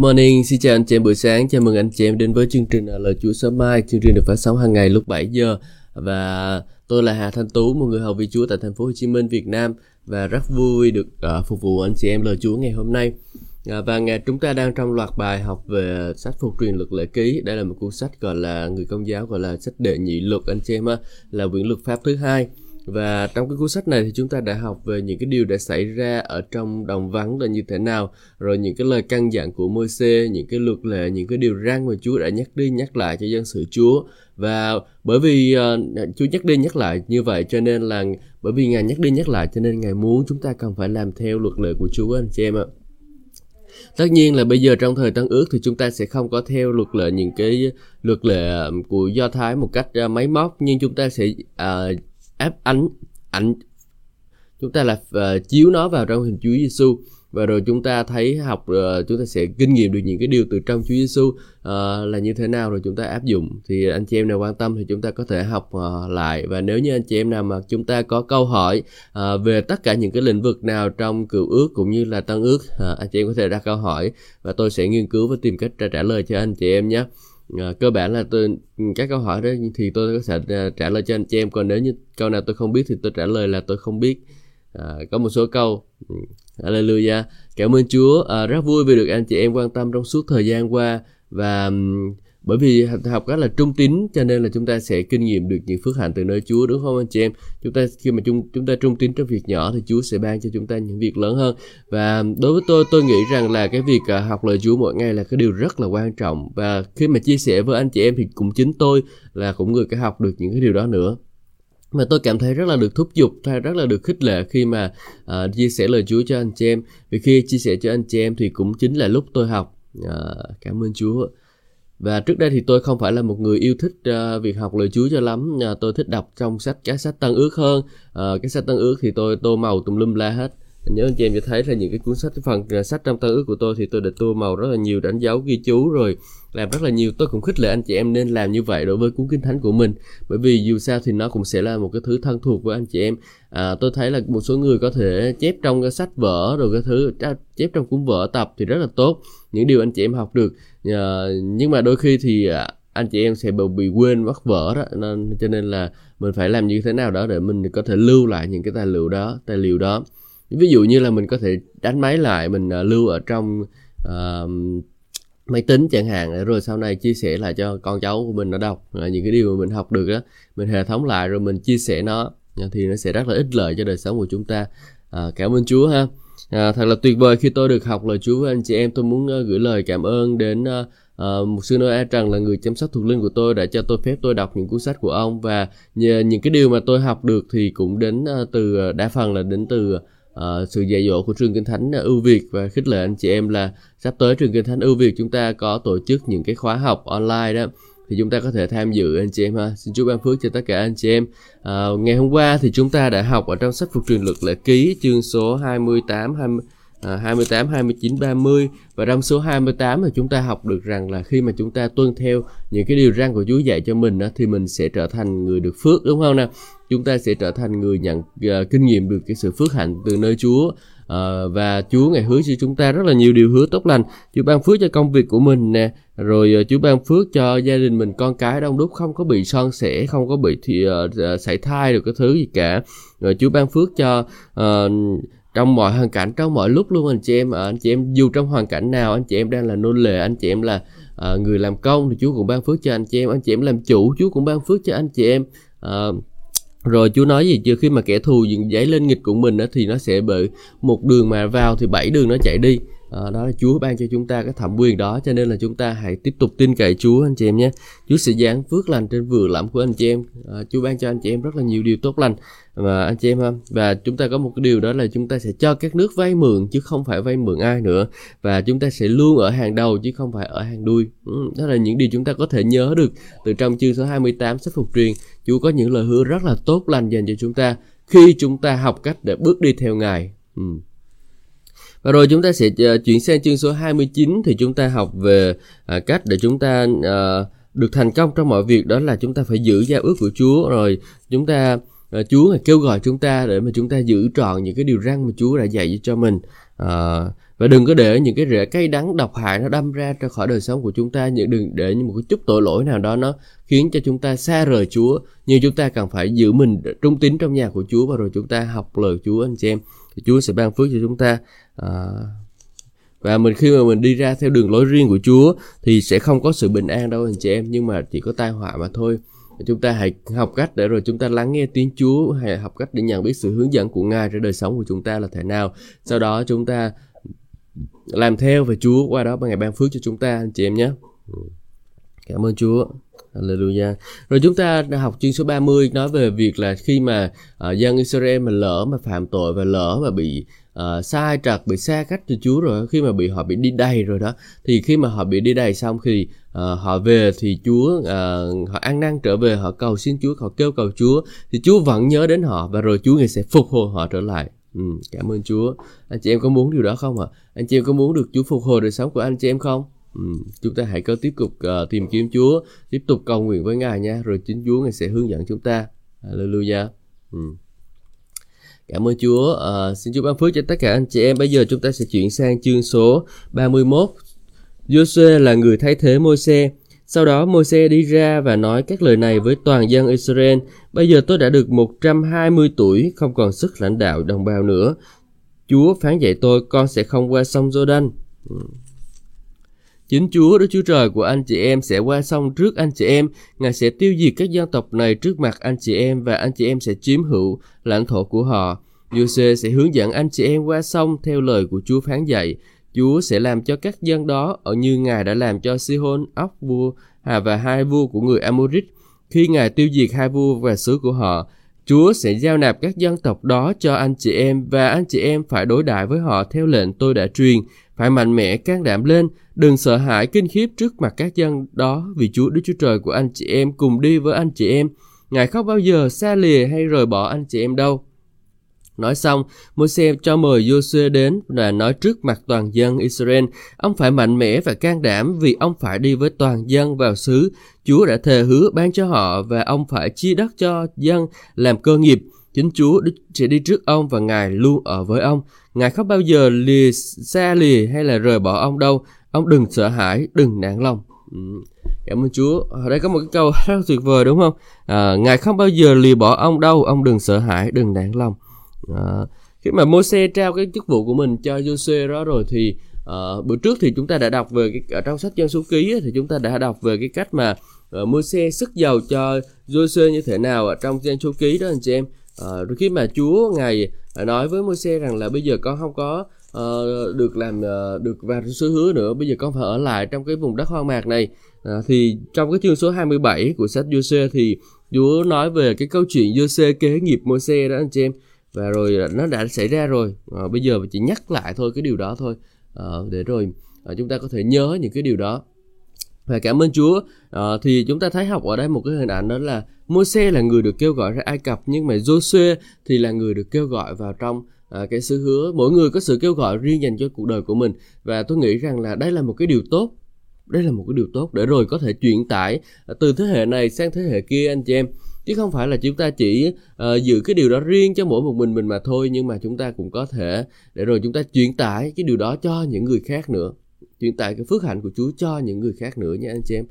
Morning, xin chào anh chị em buổi sáng, chào mừng anh chị em đến với chương trình Lời Chúa sớm mai. Chương trình được phát sóng hàng ngày lúc 7 giờ và tôi là Hà Thanh Tú, một người hầu vị Chúa tại thành phố Hồ Chí Minh, Việt Nam và rất vui được uh, phục vụ anh chị em lời Chúa ngày hôm nay. À, và ngày chúng ta đang trong loạt bài học về sách phục truyền luật lệ ký. Đây là một cuốn sách gọi là người công giáo gọi là sách đệ nhị luật anh chị em ha, là quyển luật pháp thứ hai và trong cái cuốn sách này thì chúng ta đã học về những cái điều đã xảy ra ở trong đồng vắng là như thế nào rồi những cái lời căn dặn của môi xê, những cái luật lệ những cái điều răn mà chúa đã nhắc đi nhắc lại cho dân sự chúa. Và bởi vì uh, chúa nhắc đi nhắc lại như vậy cho nên là bởi vì ngài nhắc đi nhắc lại cho nên ngài muốn chúng ta cần phải làm theo luật lệ của chúa anh chị em ạ. Tất nhiên là bây giờ trong thời tân ước thì chúng ta sẽ không có theo luật lệ những cái luật lệ của do thái một cách uh, máy móc nhưng chúng ta sẽ uh, áp ảnh ảnh chúng ta là uh, chiếu nó vào trong hình Chúa Giêsu và rồi chúng ta thấy học uh, chúng ta sẽ kinh nghiệm được những cái điều từ trong Chúa Giêsu uh, ờ, là như thế nào rồi chúng ta áp dụng. Thì anh chị em nào quan tâm thì chúng ta có thể học uh, lại. Và nếu như anh chị em nào mà chúng ta có câu hỏi uh, về tất cả những cái lĩnh vực nào trong cựu ước cũng như là tân ước uh, anh chị em có thể đặt câu hỏi và tôi sẽ nghiên cứu và tìm cách trả, trả lời cho anh chị em nhé à, cơ bản là tôi các câu hỏi đó thì tôi có thể ờ, trả lời cho anh chị em. Còn nếu như câu nào tôi không biết thì tôi trả lời là tôi không biết. À, có một số câu ừ, Hallelujah. Cảm ơn Chúa. À, rất vui vì được anh chị em quan tâm trong suốt thời gian qua. Và bởi vì học cách là trung tín cho nên là chúng ta sẽ kinh nghiệm được những phước hạnh từ nơi Chúa đúng không anh chị em? Chúng ta khi mà chúng chúng ta trung tín trong việc nhỏ thì Chúa sẽ ban cho chúng ta những việc lớn hơn. Và đối với tôi tôi nghĩ rằng là cái việc à, học lời Chúa mỗi ngày là cái điều rất là quan trọng. Và khi mà chia sẻ với anh chị em thì cũng chính tôi là cũng người cái học được những cái điều đó nữa. Mà tôi cảm thấy rất là được thúc giục hay rất là được khích lệ khi mà uh, chia sẻ lời Chúa cho anh chị em. Vì khi chia sẻ cho anh chị em thì cũng chính là lúc tôi học. Uh, cảm ơn Chúa và trước đây thì tôi không phải là một người yêu thích uh, việc học lời Chúa cho lắm. Uh, tôi thích đọc trong sách các sách tân ước hơn. Uh, cái sách tân ước thì tôi tô màu tùm lum la hết. Nhớ anh chị em sẽ thấy là những cái cuốn sách phần uh, sách trong tân ước của tôi thì tôi đã tô màu rất là nhiều đánh dấu ghi chú rồi làm rất là nhiều. Tôi cũng khích lệ anh chị em nên làm như vậy đối với cuốn kinh thánh của mình bởi vì dù sao thì nó cũng sẽ là một cái thứ thân thuộc với anh chị em. À, tôi thấy là một số người có thể chép trong cái sách vở rồi cái thứ chép trong cuốn vở tập thì rất là tốt. Những điều anh chị em học được uh, nhưng mà đôi khi thì à, anh chị em sẽ bị quên vắt vở đó nên cho nên là mình phải làm như thế nào đó để mình có thể lưu lại những cái tài liệu đó tài liệu đó. Ví dụ như là mình có thể đánh máy lại mình uh, lưu ở trong uh, máy tính chẳng hạn rồi sau này chia sẻ lại cho con cháu của mình nó đọc à, những cái điều mà mình học được đó mình hệ thống lại rồi mình chia sẻ nó thì nó sẽ rất là ích lợi cho đời sống của chúng ta. À, cảm ơn Chúa ha à, thật là tuyệt vời khi tôi được học lời Chúa với anh chị em. Tôi muốn uh, gửi lời cảm ơn đến uh, uh, một sư Noah Trần là người chăm sóc thuộc linh của tôi đã cho tôi phép tôi đọc những cuốn sách của ông. Và nhờ những cái điều mà tôi học được thì cũng đến uh, từ à, đa phần là đến từ uh, sự dạy dỗ của trường kinh thánh ưu việt. Và khích lệ anh chị em là sắp tới trường kinh thánh ưu việt chúng ta có tổ chức những cái khóa học online đó thì chúng ta có thể tham dự anh chị em ha. Xin chúc ban phước cho tất cả anh chị em. À, ngày hôm qua thì chúng ta đã học ở trong sách phục truyền luật lệ ký chương số 28 20 à, 28, 29, 30 và trong số 28 thì chúng ta học được rằng là khi mà chúng ta tuân theo những cái điều răn của Chúa dạy cho mình đó, thì mình sẽ trở thành người được phước đúng không nào? Chúng ta sẽ trở thành người nhận uh, kinh nghiệm được cái sự phước hạnh từ nơi Chúa. Ờ, và Chúa ngày hứa cho chúng ta rất là nhiều điều hứa tốt lành. Chúa ban phước cho công việc của mình nè, rồi ờ, Chúa ban phước cho gia đình mình con cái đông đúc không có bị son sẻ, không có bị thì uh, ờ, sảy thai được cái thứ gì cả. Rồi Chúa ban phước cho uh, trong mọi hoàn cảnh trong mọi lúc luôn anh chị em à, anh chị em dù trong hoàn cảnh nào anh chị em đang là nô lệ anh chị em là à, người làm công thì Chúa cũng ban phước cho anh chị em anh chị em làm chủ Chúa cũng ban phước cho anh chị em à, rồi chú nói gì chưa khi mà kẻ thù dấy lên nghịch của mình đó, thì nó sẽ bởi một đường mà vào thì bảy đường nó chạy đi à, đó là Chúa ban cho chúng ta cái thẩm quyền đó cho nên là chúng ta hãy tiếp tục tin cậy Chúa anh chị em nhé. Chúa sẽ giáng phước lành trên vườn lẫm của anh chị em. À, Chúa ban cho anh chị em rất là nhiều điều tốt lành. Và anh chị em ha và chúng ta có một cái điều đó là chúng ta sẽ cho các nước vay mượn chứ không phải vay mượn ai nữa. Và chúng ta sẽ luôn ở hàng đầu chứ không phải ở hàng đuôi. Ừ, đó là những điều chúng ta có thể nhớ được từ trong chương số 28 sách phục truyền. Chúa có những lời hứa rất là tốt lành dành cho chúng ta khi chúng ta học cách để bước đi theo Ngài. Ừ. Và rồi chúng ta sẽ ờ, chuyển sang chương số 29 thì chúng ta học về à, cách để chúng ta à, được thành công trong mọi việc. Đó là chúng ta phải giữ giao ước của Chúa. Rồi chúng ta à, Chúa kêu gọi chúng ta để mà chúng ta giữ trọn những cái điều răn mà Chúa đã dạy cho mình. À, và đừng có để những cái rễ cay đắng độc hại nó đâm ra ra khỏi đời sống của chúng ta. Những đừng để một cái chút tội lỗi nào đó nó khiến cho chúng ta xa rời Chúa. Nhưng chúng ta cần phải giữ mình trung tín trong nhà của Chúa và rồi chúng ta học lời Chúa anh chị em thì Chúa sẽ ban phước cho chúng ta. À, và mình khi mà mình đi ra theo đường lối riêng của Chúa thì sẽ không có sự bình an đâu anh chị em nhưng mà chỉ có tai họa mà thôi. Chúng ta hãy học cách để rồi chúng ta lắng nghe tiếng Chúa hãy học cách để nhận biết sự hướng dẫn của Ngài trong đời sống của chúng ta là thế nào. Sau đó chúng ta làm theo về Chúa qua đó ngày ban phước cho chúng ta anh chị em nhé. Ừ. Cảm ơn Chúa. Hallelujah. Rồi chúng ta đã học chương số 30 nói về việc là khi mà uh, dân Israel mà lỡ mà phạm tội và lỡ mà bị uh, sai trật bị xa cách từ Chúa rồi khi mà bị họ bị đi đầy rồi đó thì khi mà họ bị đi đầy xong thì uh, họ về thì Chúa uh, họ ăn năn trở về họ cầu xin Chúa họ kêu cầu Chúa thì Chúa vẫn nhớ đến họ và rồi Chúa ngài sẽ phục hồi họ trở lại Ừ, cảm ơn Chúa. Anh chị em có muốn điều đó không ạ? À? Anh chị em có muốn được Chúa phục hồi đời sống của anh chị em không? Ừ, chúng ta hãy có tiếp tục uh, tìm kiếm Chúa, tiếp tục cầu nguyện với Ngài nha, rồi chính Chúa Ngài sẽ hướng dẫn chúng ta. Hallelujah. Ừ. Cảm ơn Chúa. À, xin Chúa ban phước cho tất cả anh chị em. Bây giờ chúng ta sẽ chuyển sang chương số 31. Joshua là người thay thế Môi-se. Sau đó Môi-se đi ra và nói các lời này với toàn dân Israel. Bây giờ tôi đã được 120 tuổi, không còn sức lãnh đạo đồng bào nữa. Chúa phán dạy tôi, con sẽ không qua sông Jordan. Chính Chúa Đức Chúa Trời của anh chị em sẽ qua sông trước anh chị em. Ngài sẽ tiêu diệt các dân tộc này trước mặt anh chị em và anh chị em sẽ chiếm hữu lãnh thổ của họ. Giuse sẽ hướng dẫn anh chị em qua sông theo lời của Chúa phán dạy. Chúa sẽ làm cho các dân đó ở như Ngài đã làm cho Sihon, ốc vua Hà và hai vua của người Amorit. Khi Ngài tiêu diệt hai vua và xứ của họ, Chúa sẽ giao nạp các dân tộc đó cho anh chị em và anh chị em phải đối đãi với họ theo lệnh tôi đã truyền phải mạnh mẽ can đảm lên, đừng sợ hãi kinh khiếp trước mặt các dân đó vì Chúa Đức Chúa Trời của anh chị em cùng đi với anh chị em. Ngài không bao giờ xa lìa hay rời bỏ anh chị em đâu. Nói xong, Môi-se cho mời Joshua đến và nói trước mặt toàn dân Israel, ông phải mạnh mẽ và can đảm vì ông phải đi với toàn dân vào xứ. Chúa đã thề hứa ban cho họ và ông phải chia đất cho dân làm cơ nghiệp. Chính Chúa sẽ đi trước ông và Ngài luôn ở với ông. Ngài không bao giờ lìa xa lìa hay là rời bỏ ông đâu. Ông đừng sợ hãi, đừng nản lòng. Ừ. Cảm ơn Chúa. Ở đây có một cái câu rất tuyệt vời đúng không? À, Ngài không bao giờ lìa bỏ ông đâu. Ông đừng sợ hãi, đừng nản lòng. À, khi mà Môi-se trao cái chức vụ của mình cho Joshua đó rồi thì uh, bữa trước thì chúng ta đã đọc về cái, ở trong sách dân số ký thì chúng ta đã đọc về cái cách mà uh, Môi-se sức giàu cho Joshua như thế nào ở trong dân số ký đó anh chị em. À, khi mà Chúa ngài à, nói với Môi-se rằng là bây giờ con không có uh, được làm uh, được vào xứ hứa nữa bây giờ con phải ở lại trong cái vùng đất hoang mạc này. À, thì trong cái chương số 27 của sách Giô-se thì Chúa nói về cái câu chuyện Giô-se kế nghiệp Môi-se đó anh chị em. Và rồi nó đã xảy ra rồi. À, bây giờ chỉ nhắc lại thôi cái điều đó thôi. À, để rồi à, chúng ta có thể nhớ những cái điều đó và cảm ơn Chúa. À, thì chúng ta thấy học ở đây một cái hình ảnh đó là Môi-se là người được kêu gọi ra Ai Cập nhưng mà Joshua thì là người được kêu gọi vào trong à, cái sứ hứa. Mỗi người có sự kêu gọi riêng dành cho cuộc đời của mình. Và tôi nghĩ rằng là đây là một cái điều tốt. Đây là một cái điều tốt để rồi có thể truyền tải ờ, từ thế hệ này sang thế hệ kia anh chị em. Chứ không phải là chúng ta chỉ uh, giữ cái điều đó riêng cho mỗi một mình mình mà thôi nhưng mà chúng ta cũng có thể để rồi chúng ta truyền tải cái điều đó cho những người khác nữa truyền tải cái phước hạnh của Chúa cho những người khác nữa nha anh chị em.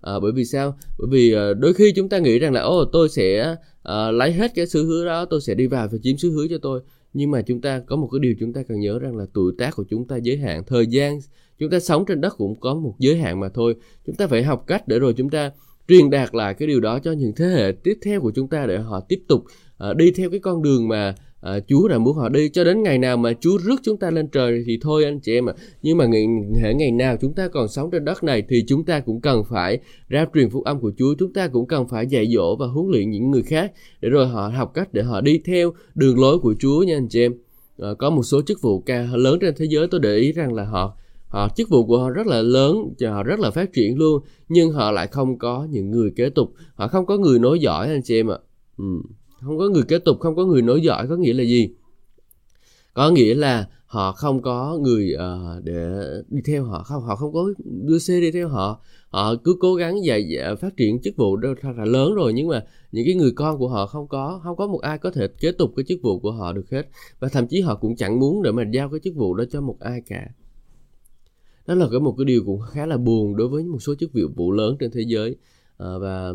À, bởi vì sao? Bởi vì à, đôi khi chúng ta nghĩ rằng là ô tôi sẽ à, lấy hết cái sứ hứa đó tôi sẽ đi vào và chiếm sứ hứa cho tôi. Nhưng mà chúng ta có một cái điều chúng ta cần nhớ rằng là tuổi tác của chúng ta giới hạn thời gian chúng ta sống trên đất cũng có một giới hạn mà thôi. Chúng ta phải học cách để rồi chúng ta truyền đạt lại cái điều đó cho những thế hệ tiếp theo của chúng ta để họ tiếp tục à, đi theo cái con đường mà à, Chúa đã muốn họ đi cho đến ngày nào mà Chúa rước chúng ta lên trời thì thôi anh chị em ạ. À. Nhưng mà ngày, ngày nào chúng ta còn sống trên đất này thì chúng ta cũng cần phải ra truyền phúc âm của Chúa. Chúng ta cũng cần phải dạy dỗ và huấn luyện những người khác để rồi họ học cách để họ đi theo đường lối của Chúa nha anh chị em. À, có một số chức vụ ca lớn trên thế giới tôi để ý rằng là họ họ chức vụ của họ rất là lớn và họ rất là phát triển luôn nhưng họ lại không có những người kế tục họ không có người nối dõi anh chị em ạ ừ không có người kế tục không có người nối dõi có nghĩa là gì? Có nghĩa là họ không có người uh, để đi theo họ không họ không có đưa xe đi theo họ. Họ cứ cố gắng dạy, dạy phát triển chức vụ rất là lớn rồi nhưng mà những cái người con của họ không có không có một ai có thể kế tục cái chức vụ của họ được hết. Và thậm chí họ cũng chẳng muốn để mà giao cái chức vụ đó cho một ai cả. Đó là cái một cái điều cũng khá là buồn đối với một số chức vụ lớn trên thế giới. À, và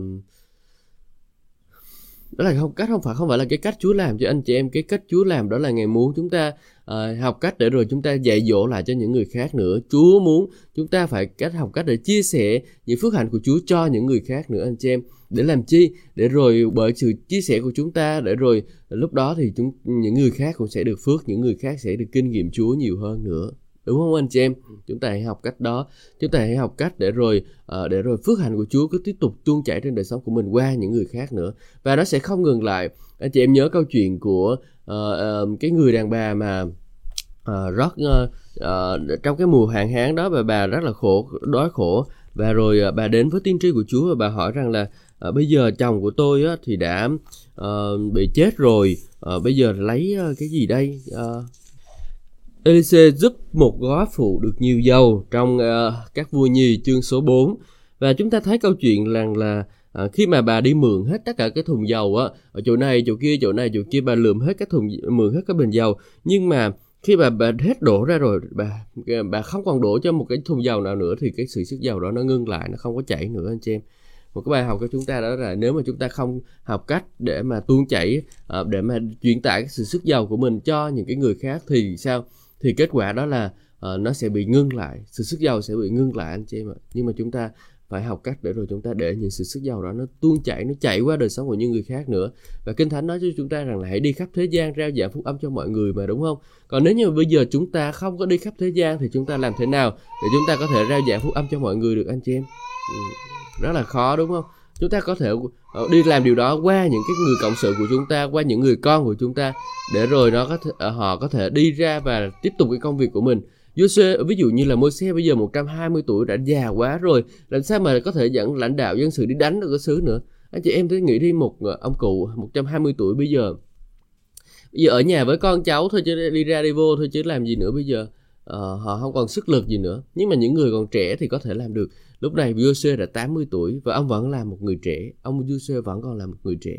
đó là không cách không phải không phải là cái cách Chúa làm cho anh chị em cái cách Chúa làm đó là ngày muốn chúng ta uh, học cách để rồi chúng ta dạy dỗ lại cho những người khác nữa. Chúa muốn chúng ta phải cách học cách để chia sẻ những phước hạnh của Chúa cho những người khác nữa anh chị em. Để làm chi? Để rồi bởi sự chia sẻ của chúng ta để rồi lúc đó thì chúng những người khác cũng sẽ được phước những người khác sẽ được kinh nghiệm Chúa nhiều hơn nữa đúng không anh chị em? Chúng ta hãy học cách đó. Chúng ta hãy học cách để rồi uh, để rồi phước hạnh của Chúa cứ tiếp tục tuôn chảy trên đời sống của mình qua những người khác nữa. Và nó sẽ không ngừng lại. Anh chị em nhớ câu chuyện của uh, uh, cái người đàn bà mà uh, rất uh, uh, trong cái mùa hạn hán đó và bà rất là khổ đói khổ. Và rồi uh, bà đến với tiên tri của Chúa và bà hỏi rằng là uh, bây giờ chồng của tôi uh, thì đã uh, bị chết rồi. Uh, bây giờ lấy uh, cái gì đây? Uh, Elise giúp một góa phụ được nhiều dầu trong uh, các vua nhì chương số 4 và chúng ta thấy câu chuyện rằng là à, khi mà bà đi mượn hết tất cả cái thùng dầu á ở chỗ này chỗ kia chỗ này chỗ kia bà lượm hết các thùng mượn hết các bình dầu. Nhưng mà khi bà bà hết đổ ra rồi bà ờ, bà không còn đổ cho một cái thùng dầu nào nữa thì cái sự sức dầu đó nó ngưng lại nó không có chảy nữa anh chị em. Một cái bài học của chúng ta đó là nếu mà chúng ta không học cách để mà tuôn chảy để mà chuyển tải cái sự sức dầu của mình cho những cái người khác thì sao? Thì kết quả đó là uh, nó sẽ bị ngưng lại sự sức giàu sẽ bị ngưng lại anh chị em ạ. Nhưng mà chúng ta phải học cách để rồi chúng ta để những sự sức giàu đó nó tuôn chảy nó chạy qua đời sống của những người khác nữa. Và kinh thánh nói cho chúng ta rằng là hãy đi khắp thế gian rao giảng phúc âm cho mọi người mà đúng không? Còn nếu như bây giờ chúng ta không có đi khắp thế gian thì chúng ta làm thế nào để chúng ta có thể rao giảng phúc âm cho mọi người được anh chị em? Ừ, rất là khó đúng không? Chúng ta có thể ờ, đi làm điều đó qua những cái người cộng sự của chúng ta qua những người con của chúng ta để rồi nó có thể, ờ, họ có thể đi ra và tiếp tục cái công việc của mình. Jose, ví dụ như là Moses bây giờ 120 tuổi đã già quá rồi làm sao mà có thể dẫn lãnh đạo dân sự đi đánh được cái xứ nữa? Anh chị em thấy nghĩ đi một ờ, ông cụ 120 tuổi bây giờ. Bây giờ ở nhà với con cháu thôi chứ đi ra đi vô thôi chứ làm gì nữa bây giờ. Uh, họ không còn sức lực gì nữa. Nhưng mà những người còn trẻ thì có thể làm được lúc này Joshua đã 80 tuổi và ông vẫn là một người trẻ. Ông Joshua vẫn còn là một người trẻ.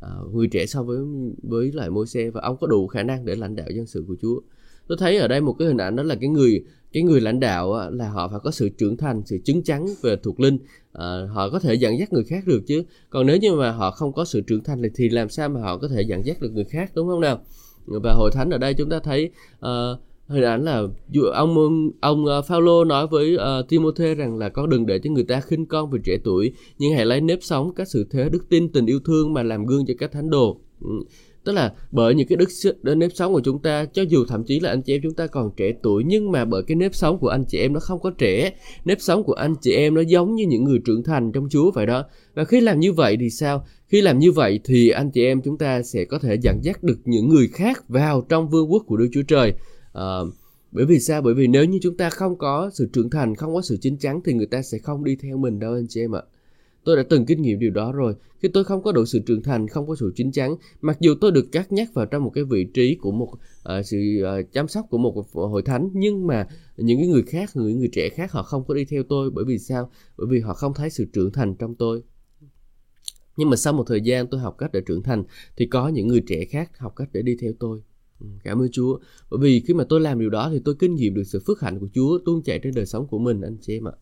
À, người trẻ so với với lại Môi-se và ông có đủ khả năng để lãnh đạo dân sự của Chúa. Tôi thấy ở đây một cái hình ảnh đó là cái người cái người lãnh đạo là họ phải có sự trưởng thành sự chứng chắn về thuộc linh. À, họ có thể dẫn dắt người khác được chứ. Còn nếu như mà họ không có sự trưởng thành thì làm sao mà họ có thể dẫn dắt được người khác đúng không nào? Và hội thánh ở đây chúng ta thấy uh, hình ảnh là ông ông uh, ờ, Phaolô nói với ờ, uh, Timothy rằng là con đừng để cho người ta khinh con vì trẻ tuổi nhưng hãy lấy nếp sống các sự thế đức tin tình yêu thương mà làm gương cho các thánh đồ. Ừ. tức là bởi những cái đức đến nếp sống của chúng ta cho dù thậm chí là anh chị em chúng ta còn trẻ tuổi nhưng mà bởi cái nếp sống của anh chị em nó không có trẻ. Nếp sống của anh chị em nó giống như những người trưởng thành trong Chúa vậy đó. Và khi làm như vậy thì sao? Khi làm như vậy thì anh chị em chúng ta sẽ có thể dẫn dắt được những người khác vào trong vương quốc của Đức Chúa Trời à, bởi vì sao? Bởi vì nếu như chúng ta không có sự trưởng thành không có sự chín chắn thì người ta sẽ không đi theo mình đâu anh chị em ạ. Tôi đã từng kinh nghiệm điều đó rồi. Khi tôi không có đủ sự trưởng thành không có sự chín chắn mặc dù tôi được cắt nhắc vào trong một cái vị trí của một uh, sự uh, chăm sóc của một hội thánh nhưng mà những cái người khác người người trẻ khác họ không có đi theo tôi. Bởi vì sao? Bởi vì họ không thấy sự trưởng thành trong tôi. Nhưng mà sau một thời gian tôi học cách để trưởng thành thì có những người trẻ khác học cách để đi theo tôi. Ừ, cảm ơn Chúa. Bởi vì khi mà tôi làm điều đó thì tôi kinh nghiệm được sự phước hạnh của Chúa tuôn chảy trên đời sống của mình anh chị em ạ.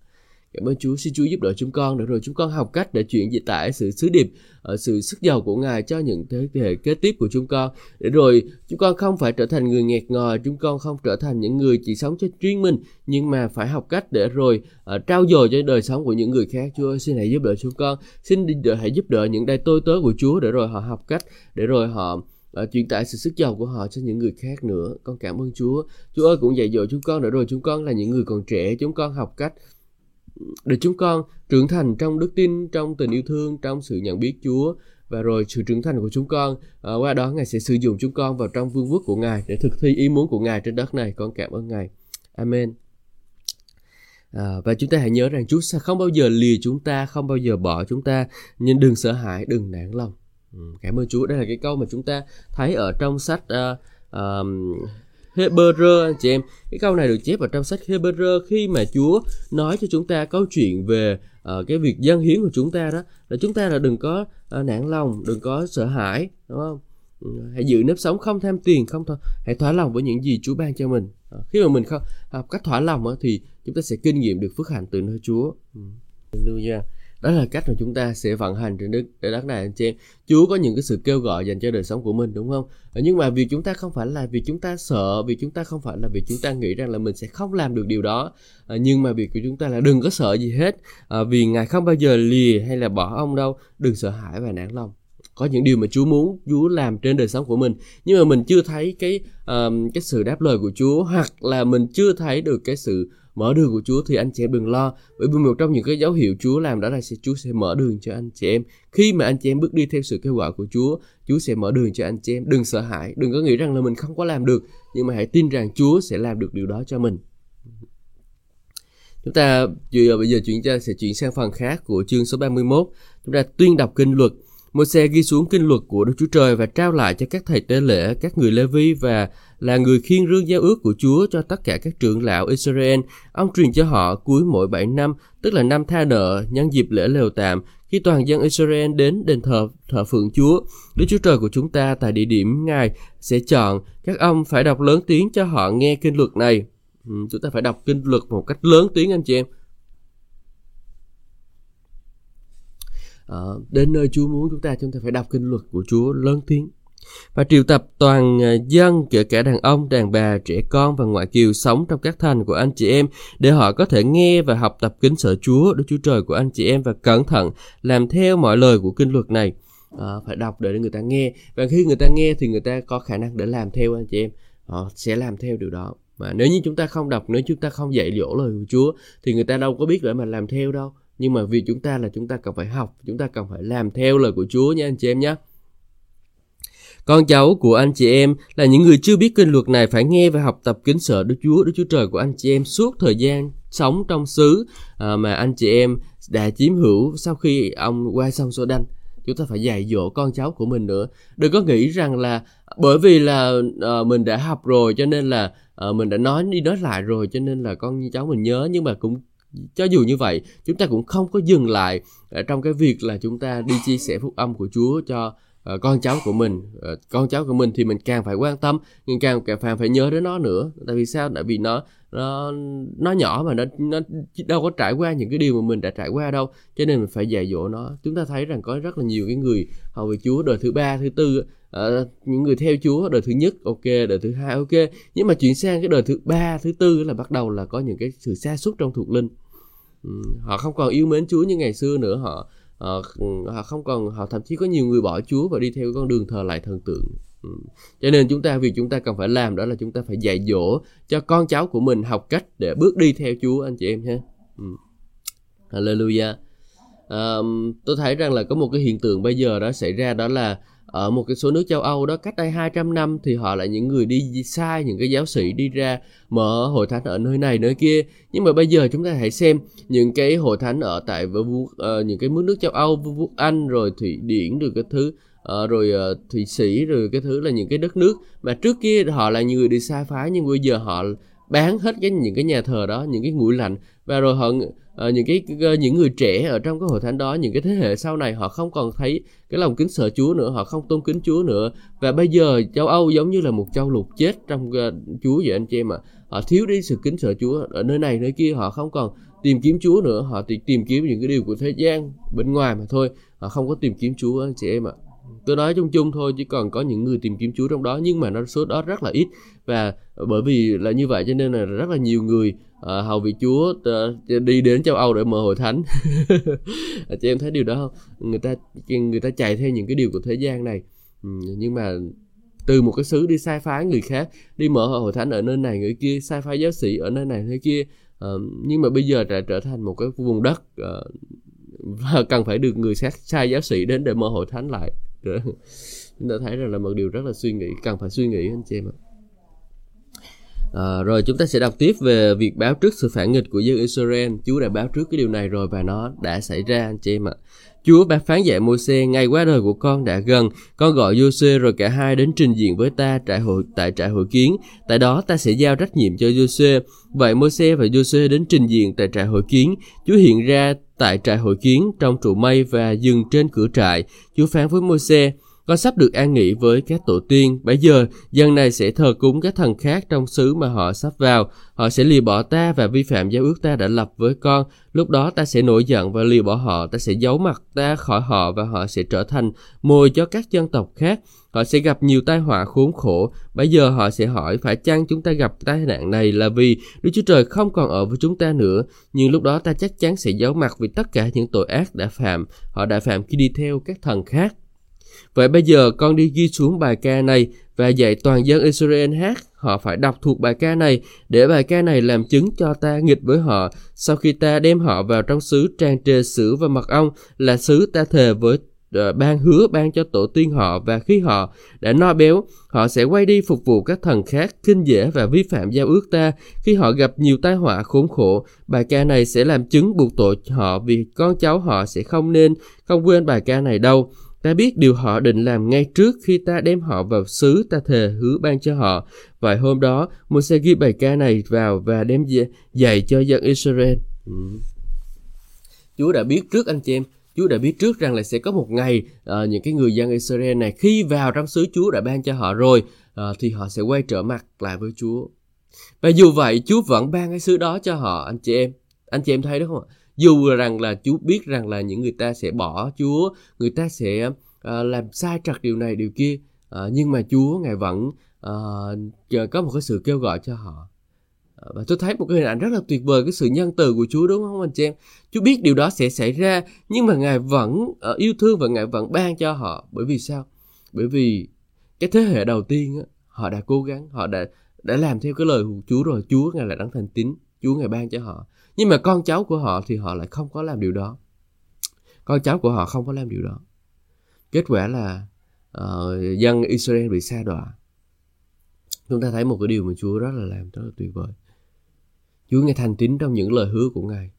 Cảm ơn Chúa, xin Chúa giúp đỡ chúng con để rồi chúng con học cách để chuyển dịch tải sự sứ điệp, ở sự sức giàu của Ngài cho những thế hệ kế tiếp của chúng con. Để rồi chúng con không phải trở thành người nghẹt ngòi, chúng con không trở thành những người chỉ sống cho riêng mình, nhưng mà phải học cách để rồi ờ, uh, trao dồi cho đời sống của những người khác. Chúa ơi xin hãy giúp đỡ chúng con, xin hãy giúp đỡ những đây tôi tớ của Chúa để rồi họ học cách, để rồi họ uh, truyền tải sự sức giàu của họ cho những người khác nữa. Con cảm ơn Chúa. Chúa ơi cũng dạy dỗ chúng con nữa rồi. Chúng con là những người còn trẻ. Chúng con học cách để chúng con trưởng thành trong đức tin trong tình yêu thương trong sự nhận biết Chúa và rồi sự trưởng thành của chúng con. À, qua đó ngài sẽ sử dụng chúng con vào trong vương quốc của ngài để thực thi ý muốn của ngài trên đất này. Con cảm ơn ngài. Amen. À, và chúng ta hãy nhớ rằng Chúa sẽ không bao giờ lìa chúng ta, không bao giờ bỏ chúng ta, nhưng đừng sợ hãi, đừng nản lòng. Ừ, cảm ơn Chúa. Đây là cái câu mà chúng ta thấy ở trong sách uh, um, Hebrew anh chị em. Cái câu này được chép ở trong sách Hebrew khi mà Chúa nói cho chúng ta câu chuyện về uh, cái việc dân hiến của chúng ta đó là chúng ta là đừng có uh, nản lòng đừng có sợ hãi đúng không? Ừ, hãy giữ nếp sống không tham tiền không thôi. Hãy thỏa lòng với những gì Chúa ban cho mình. À, khi mà mình không học cách thỏa lòng thì chúng ta sẽ kinh nghiệm được phước hạnh từ nơi Chúa. Ừ. Hallelujah đó là cách mà chúng ta sẽ vận hành trên đất, đất này anh chị em. Chúa có những cái sự kêu gọi dành cho đời sống của mình đúng không? Ờ, nhưng mà vì chúng ta không phải là vì chúng ta sợ vì chúng ta không phải là vì chúng ta nghĩ rằng là mình sẽ không làm được điều đó ờ, nhưng mà việc của chúng ta là đừng có sợ gì hết. Ờ, vì ngài không bao giờ lìa hay là bỏ ông đâu đừng sợ hãi và nản lòng. Có những điều mà Chúa muốn Chúa làm trên đời sống của mình nhưng mà mình chưa thấy cái um, cái sự đáp lời của Chúa hoặc là mình chưa thấy được cái sự mở đường của Chúa thì anh chị em đừng lo, bởi vì một trong những cái dấu hiệu Chúa làm đó là sẽ Chúa sẽ mở đường cho anh chị em. Khi mà anh chị em bước đi theo sự kêu gọi của Chúa Chúa sẽ mở đường cho anh chị em. Đừng sợ hãi, đừng có nghĩ rằng là mình không có làm được, nhưng mà hãy tin rằng Chúa sẽ làm được điều đó cho mình. Chúng ta bây giờ chuyển cho sẽ chuyển sang phần khác của chương số 31 chúng ta tuyên đọc kinh luật một xe ghi xuống kinh luật của Đức Chúa Trời và trao lại cho các thầy tế lễ, các người Lê Vi và là người khiên rương giao ước của Chúa cho tất cả các trưởng lão Israel. Ông truyền cho họ cuối mỗi 7 năm, tức là năm tha nợ, nhân dịp lễ lều tạm, khi toàn dân Israel đến đền thờ thờ phượng Chúa. Đức Chúa Trời của chúng ta tại địa điểm Ngài sẽ chọn các ông phải đọc lớn tiếng cho họ nghe kinh luật này. Ừ, chúng ta phải đọc kinh luật một cách lớn tiếng anh chị em uh, đến nơi Chúa muốn chúng ta chúng ta phải đọc kinh luật của Chúa lớn tiếng và triệu tập toàn ờ, dân kể cả đàn ông, đàn bà, trẻ con và ngoại kiều sống trong các thành của anh chị em để họ có thể nghe và học tập kính sợ Chúa, Đức Chúa Trời của anh chị em và cẩn thận làm theo mọi lời của kinh luật này. À, phải đọc để người ta nghe và khi người ta nghe thì người ta có khả năng để làm theo anh chị em. Họ sẽ làm theo điều đó. Mà nếu như chúng ta không đọc nếu chúng ta không dạy dỗ lời của Chúa thì người ta đâu có biết để mà làm theo đâu nhưng mà vì chúng ta là chúng ta cần phải học chúng ta cần phải làm theo lời của Chúa nha anh chị em nhé con cháu của anh chị em là những người chưa biết kinh luật này phải nghe và học tập kính sợ Đức Chúa, Đức Chúa Trời của anh chị em suốt thời gian sống trong xứ à, mà anh chị em đã chiếm hữu sau khi ông qua sông Sô Đanh. Chúng ta phải dạy dỗ con cháu của mình nữa. Đừng có nghĩ rằng là bởi vì là uh, mình đã học rồi cho nên là uh, mình đã nói đi nói lại rồi cho nên là con cháu mình nhớ nhưng mà cũng cho dù như vậy, chúng ta cũng không có dừng lại ờ, trong cái việc là chúng ta đi chia sẻ phúc âm của Chúa cho ờ, con cháu của mình. Ờ, con cháu của mình thì mình càng phải quan tâm, nhưng càng càng phải nhớ đến nó nữa. Tại vì sao? Tại vì nó nó nó nhỏ mà nó nó đâu có trải qua những cái điều mà mình đã trải qua đâu. Cho nên mình phải dạy dỗ nó. Chúng ta thấy rằng có rất là nhiều cái người hầu về Chúa đời thứ ba thứ tư uh, những người theo Chúa đời thứ nhất ok đời thứ hai ok. Nhưng mà chuyển sang cái đời thứ ba thứ tư là bắt đầu là có những cái sự xa xúc trong thuộc linh. Um, họ không còn yêu mến Chúa như ngày xưa nữa. Họ họ, họ không còn họ thậm chí có nhiều người bỏ Chúa và đi theo con đường thờ lại thần tượng. Ừ. cho nên chúng ta việc chúng ta cần phải làm đó là chúng ta phải dạy dỗ cho con cháu của mình học cách để bước đi theo Chúa anh chị em ha ừ. Hallelujah à, tôi thấy rằng là có một cái hiện tượng bây giờ đó xảy ra đó là ở một cái số nước châu Âu đó cách đây 200 năm thì họ là những người đi sai những cái giáo sĩ đi ra mở hội thánh ở nơi này nơi kia nhưng mà bây giờ chúng ta hãy xem những cái hội thánh ở tại uh, những cái nước châu Âu vương quốc Anh rồi Thụy Điển rồi cái thứ Ờ, rồi ờ, thụy sĩ rồi cái thứ là những cái đất nước mà trước kia họ là những người đi sai phái nhưng bây giờ họ bán hết cái những cái nhà thờ đó những cái nguội lạnh. Và rồi họ uh, những cái những người trẻ ở trong cái hội thánh đó những cái thế hệ sau này họ không còn thấy cái lòng kính sợ Chúa nữa họ không tôn kính Chúa nữa. Và bây giờ châu Âu giống như là một châu lục chết trong uh, Chúa vậy anh chị em ạ. À. họ thiếu đi sự kính sợ Chúa. Ở nơi này nơi kia họ không còn tìm kiếm Chúa nữa. Họ tìm tìm kiếm những cái điều của thế gian bên ngoài mà thôi. Họ không có tìm kiếm Chúa anh chị em ạ. à tôi nói chung chung thôi chỉ còn có những người tìm kiếm Chúa trong đó nhưng mà nó số đó rất là ít. Và bởi vì là như vậy cho nên là rất là nhiều người uh, hầu vị Chúa uh, đi đến châu Âu để mở hội thánh. À, chị em thấy điều đó không? Người ta người ta chạy theo những cái điều của thế gian này. Ừ, nhưng mà từ một cái xứ đi sai phái người khác đi mở hội thánh ở nơi này người kia sai phái giáo sĩ ở nơi này nơi kia uh, nhưng mà bây giờ đã trở thành một cái vùng đất uh, và cần phải được người khác sai giáo sĩ đến để mở hội thánh lại chúng ta thấy rằng là một điều rất là suy nghĩ cần phải suy nghĩ anh chị em ạ À, rồi chúng ta sẽ đọc tiếp về việc báo trước sự phản nghịch của dân Israel. Chúa đã báo trước cái điều này rồi và nó đã xảy ra anh chị em ạ. Chúa đã phán dạy Môi-se ngày qua đời của con đã gần, con gọi Giô-xê rồi cả hai đến trình diện với ta trại hội tại trại hội kiến. Tại đó ta sẽ giao trách nhiệm cho Giô-xê. Vậy Môi-se và Giô-xê đến trình diện tại trại hội kiến. Chúa hiện ra tại trại hội kiến trong trụ mây và dừng trên cửa trại. Chúa phán với Môi-se: con sắp được an nghỉ với các tổ tiên. Bây giờ, dân này sẽ thờ cúng các thần khác trong xứ mà họ sắp vào. Họ sẽ lìa bỏ ta và vi phạm giao ước ta đã lập với con. Lúc đó ta sẽ nổi giận và lìa bỏ họ. Ta sẽ giấu mặt ta khỏi họ và họ sẽ trở thành mồi cho các dân tộc khác. Họ sẽ gặp nhiều tai họa khốn khổ. Bây giờ họ sẽ hỏi phải chăng chúng ta gặp tai nạn này là vì Đức Chúa Trời không còn ở với chúng ta nữa. Nhưng lúc đó ta chắc chắn sẽ giấu mặt vì tất cả những tội ác đã phạm. Họ đã phạm khi đi theo các thần khác. Vậy bây giờ con đi ghi xuống bài ca này và dạy toàn dân Israel hát. Họ phải đọc thuộc bài ca này để bài ca này làm chứng cho ta nghịch với họ. Sau khi ta đem họ vào trong xứ tràn trề sữa và mật ong là xứ ta thề với ờ, ban hứa ban cho tổ tiên họ và khi họ đã no béo, họ sẽ quay đi phục vụ các thần khác kinh dễ và vi phạm giao ước ta khi họ gặp nhiều tai họa khốn khổ, bài ca này sẽ làm chứng buộc tội họ vì con cháu họ sẽ không nên, không quên bài ca này đâu Ta biết điều họ định làm ngay trước khi ta đem họ vào xứ ta thề hứa ban cho họ. Vài hôm đó, Moses ghi bài ca này vào và đem dạy cho dân Israel. Ừ. Chúa đã biết trước anh chị em, Chúa đã biết trước rằng là sẽ có một ngày uh, những cái người dân Israel này khi vào trong xứ Chúa đã ban cho họ rồi uh, thì họ sẽ quay trở mặt lại với Chúa. Và dù vậy Chúa vẫn ban cái xứ đó cho họ anh chị em. Anh chị em thấy đúng không ạ? Dù rằng là Chúa biết rằng là những người ta sẽ bỏ Chúa, người ta sẽ uh, làm sai trật điều này điều kia, uh, nhưng mà Chúa ngài vẫn uh, có một cái sự kêu gọi cho họ. Và tôi thấy một cái hình ảnh rất là tuyệt vời cái sự nhân từ của Chúa đúng không anh chị em? Chúa biết điều đó sẽ xảy ra nhưng mà Ngài vẫn uh, yêu thương và Ngài vẫn ban cho họ. Bởi vì sao? Bởi vì cái thế hệ đầu tiên á, họ đã cố gắng, họ đã đã làm theo cái lời của Chúa rồi. Chúa Ngài là đấng thành tín, Chúa Ngài ban cho họ nhưng mà con cháu của họ thì họ lại không có làm điều đó. Con cháu của họ không có làm điều đó. Kết quả là uh, dân Israel bị sa đọa. Chúng ta thấy một cái điều mà Chúa rất là làm rất là tuyệt vời. Chúa nghe thành tín trong những lời hứa của Ngài.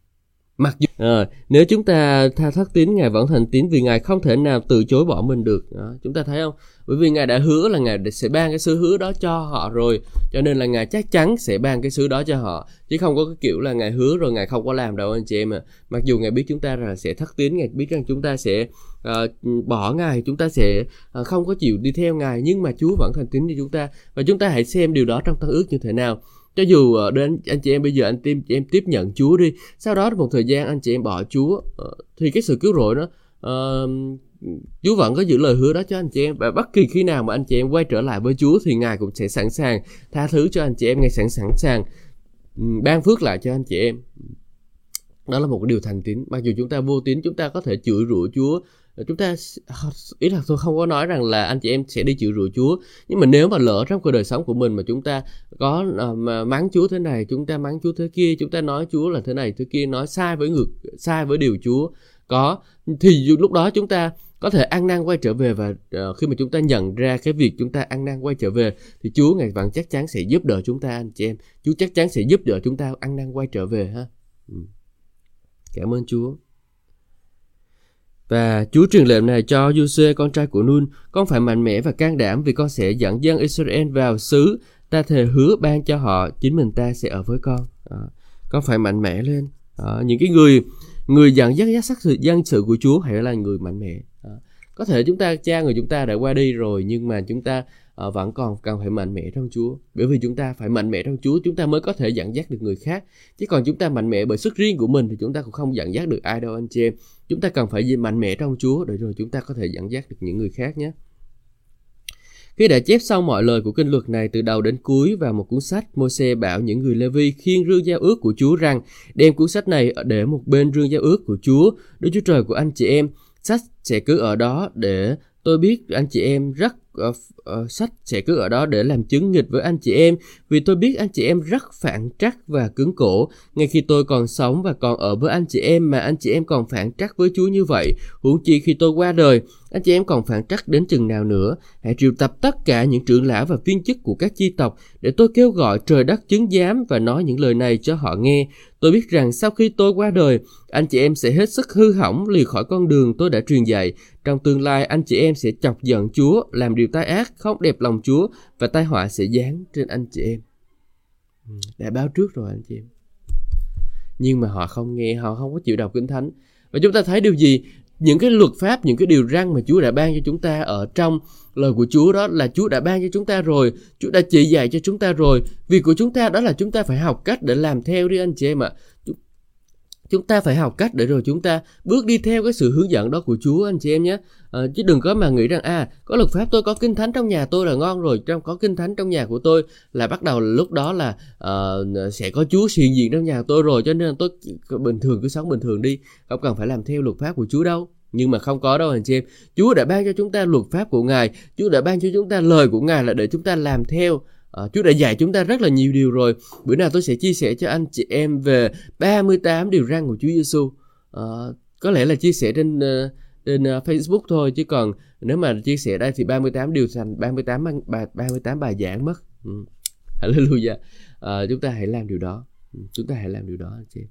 Mặc dù à, nếu chúng ta tha thất tín Ngài vẫn thành tín vì Ngài không thể nào từ chối bỏ mình được. Đó, chúng ta thấy không? Bởi vì Ngài đã hứa là Ngài sẽ ban cái sứ hứa đó cho họ rồi, cho nên là Ngài chắc chắn sẽ ban cái sứ đó cho họ, chứ không có cái kiểu là Ngài hứa rồi Ngài không có làm đâu anh chị em à. Mặc dù Ngài biết chúng ta là sẽ thất tín, Ngài biết rằng chúng ta sẽ uh, bỏ Ngài, chúng ta sẽ uh, không có chịu đi theo Ngài, nhưng mà Chúa vẫn thành tín cho chúng ta và chúng ta hãy xem điều đó trong tăng ước như thế nào cho dù ờ, đến anh chị em bây giờ anh tim em tiếp nhận Chúa đi sau đó một thời gian anh chị em bỏ Chúa ờ, thì cái sự cứu rỗi đó uh, Chúa vẫn có giữ lời hứa đó cho anh chị em. Và bất kỳ khi nào mà anh chị em quay trở lại với Chúa thì Ngài cũng sẽ sẵn sàng tha thứ cho anh chị em Ngài sẵn sẵn sàng ban phước lại cho anh chị em. Đó là một điều thành tín. Mặc dù chúng ta vô tín chúng ta có thể chửi rủa Chúa chúng ta ờ, ý là tôi không có nói rằng là anh chị em sẽ đi chịu rủa Chúa nhưng mà nếu mà lỡ trong cuộc đời sống của mình mà chúng ta có uh, mắng Chúa thế này chúng ta mắng Chúa thế kia chúng ta nói Chúa là thế này thế kia nói sai với ngược sai với điều Chúa có thì lúc đó chúng ta có thể ăn năn quay trở về và uh, khi mà chúng ta nhận ra cái việc chúng ta ăn năn quay trở về thì Chúa ngày vẫn chắc chắn sẽ giúp đỡ chúng ta anh chị em. Chúa chắc chắn sẽ giúp đỡ chúng ta ăn năn quay trở về ha. Ừ. cảm ơn Chúa và Chúa truyền lệnh này cho Giuse con trai của Nun, con phải mạnh mẽ và can đảm vì con sẽ dẫn dân Israel vào xứ, ta thề hứa ban cho họ, chính mình ta sẽ ở với con. À, con phải mạnh mẽ lên. À, những cái người người dẫn dắt dắt sắc sự dân sự của Chúa hãy là người mạnh mẽ. À, có thể chúng ta cha người chúng ta đã qua đi rồi nhưng mà chúng ta à, vẫn còn cần phải mạnh mẽ trong Chúa. Bởi vì chúng ta phải mạnh mẽ trong Chúa chúng ta mới có thể dẫn dắt được người khác. Chứ còn chúng ta mạnh mẽ bởi sức riêng của mình thì chúng ta cũng không dẫn dắt được ai đâu anh chị em. Chúng ta cần phải gì mạnh mẽ trong Chúa để rồi chúng ta có thể dẫn dắt được những người khác nhé. Khi đã chép xong mọi lời của kinh luật này từ đầu đến cuối vào một cuốn sách, Môi-se bảo những người Lê-vi khiêng rương giao ước của Chúa rằng đem cuốn sách này để một bên rương giao ước của Chúa, Đức Chúa Trời của anh chị em. Sách sẽ cứ ở đó để tôi biết anh chị em rất uh, uh, sách sẽ cứ ở đó để làm chứng nghịch với anh chị em. Vì tôi biết anh chị em rất phản trắc và cứng cổ. Ngay khi tôi còn sống và còn ở với anh chị em mà anh chị em còn phản trắc với Chúa như vậy huống chi khi tôi qua đời anh chị em còn phản trắc đến chừng nào nữa. Hãy triệu tập tất cả những trưởng lão và viên chức của các chi tộc để tôi kêu gọi trời đất chứng giám và nói những lời này cho họ nghe. Tôi biết rằng sau khi tôi qua đời anh chị em sẽ hết sức hư hỏng lìa khỏi con đường tôi đã truyền dạy. Trong tương lai anh chị em sẽ chọc giận Chúa, làm điều tai ác, không đẹp lòng Chúa và tai họa sẽ giáng trên anh chị em. Ừ, đã báo trước rồi anh chị em. Nhưng mà họ không nghe, họ không có chịu đọc Kinh Thánh. Và chúng ta thấy điều gì? Những cái luật pháp, những cái điều răn mà Chúa đã ban cho chúng ta ở trong lời của Chúa đó là Chúa đã ban cho chúng ta rồi, Chúa đã chỉ dạy cho chúng ta rồi. Việc của chúng ta đó là chúng ta phải học cách để làm theo đi anh chị em ạ chúng ta phải học cách để rồi chúng ta bước đi theo cái sự hướng dẫn đó của Chúa anh chị em nhé. À, chứ đừng có mà nghĩ rằng à có luật pháp tôi có kinh thánh trong nhà tôi là ngon rồi trong có kinh thánh trong nhà của tôi là bắt đầu lúc đó là uh, sẽ có Chúa hiện diện trong nhà tôi rồi cho nên tôi bình thường cứ sống bình thường đi không cần phải làm theo luật pháp của Chúa đâu. Nhưng mà không có đâu anh chị em. Chúa đã ban cho chúng ta luật pháp của Ngài Chúa đã ban cho chúng ta lời của Ngài là để chúng ta làm theo Ờ, à, Chúa đã dạy chúng ta rất là nhiều điều rồi. Bữa nào tôi sẽ chia sẻ cho anh chị em về 38 điều răn của Chúa Giêsu. À, ờ, có lẽ là chia sẻ trên ờ, trên Facebook thôi chứ còn nếu mà chia sẻ đây thì 38 điều thành 38 bài 38 bài giảng mất. Ừ. Hallelujah. À, chúng ta hãy làm điều đó. Ừ, chúng ta hãy làm điều đó anh chị.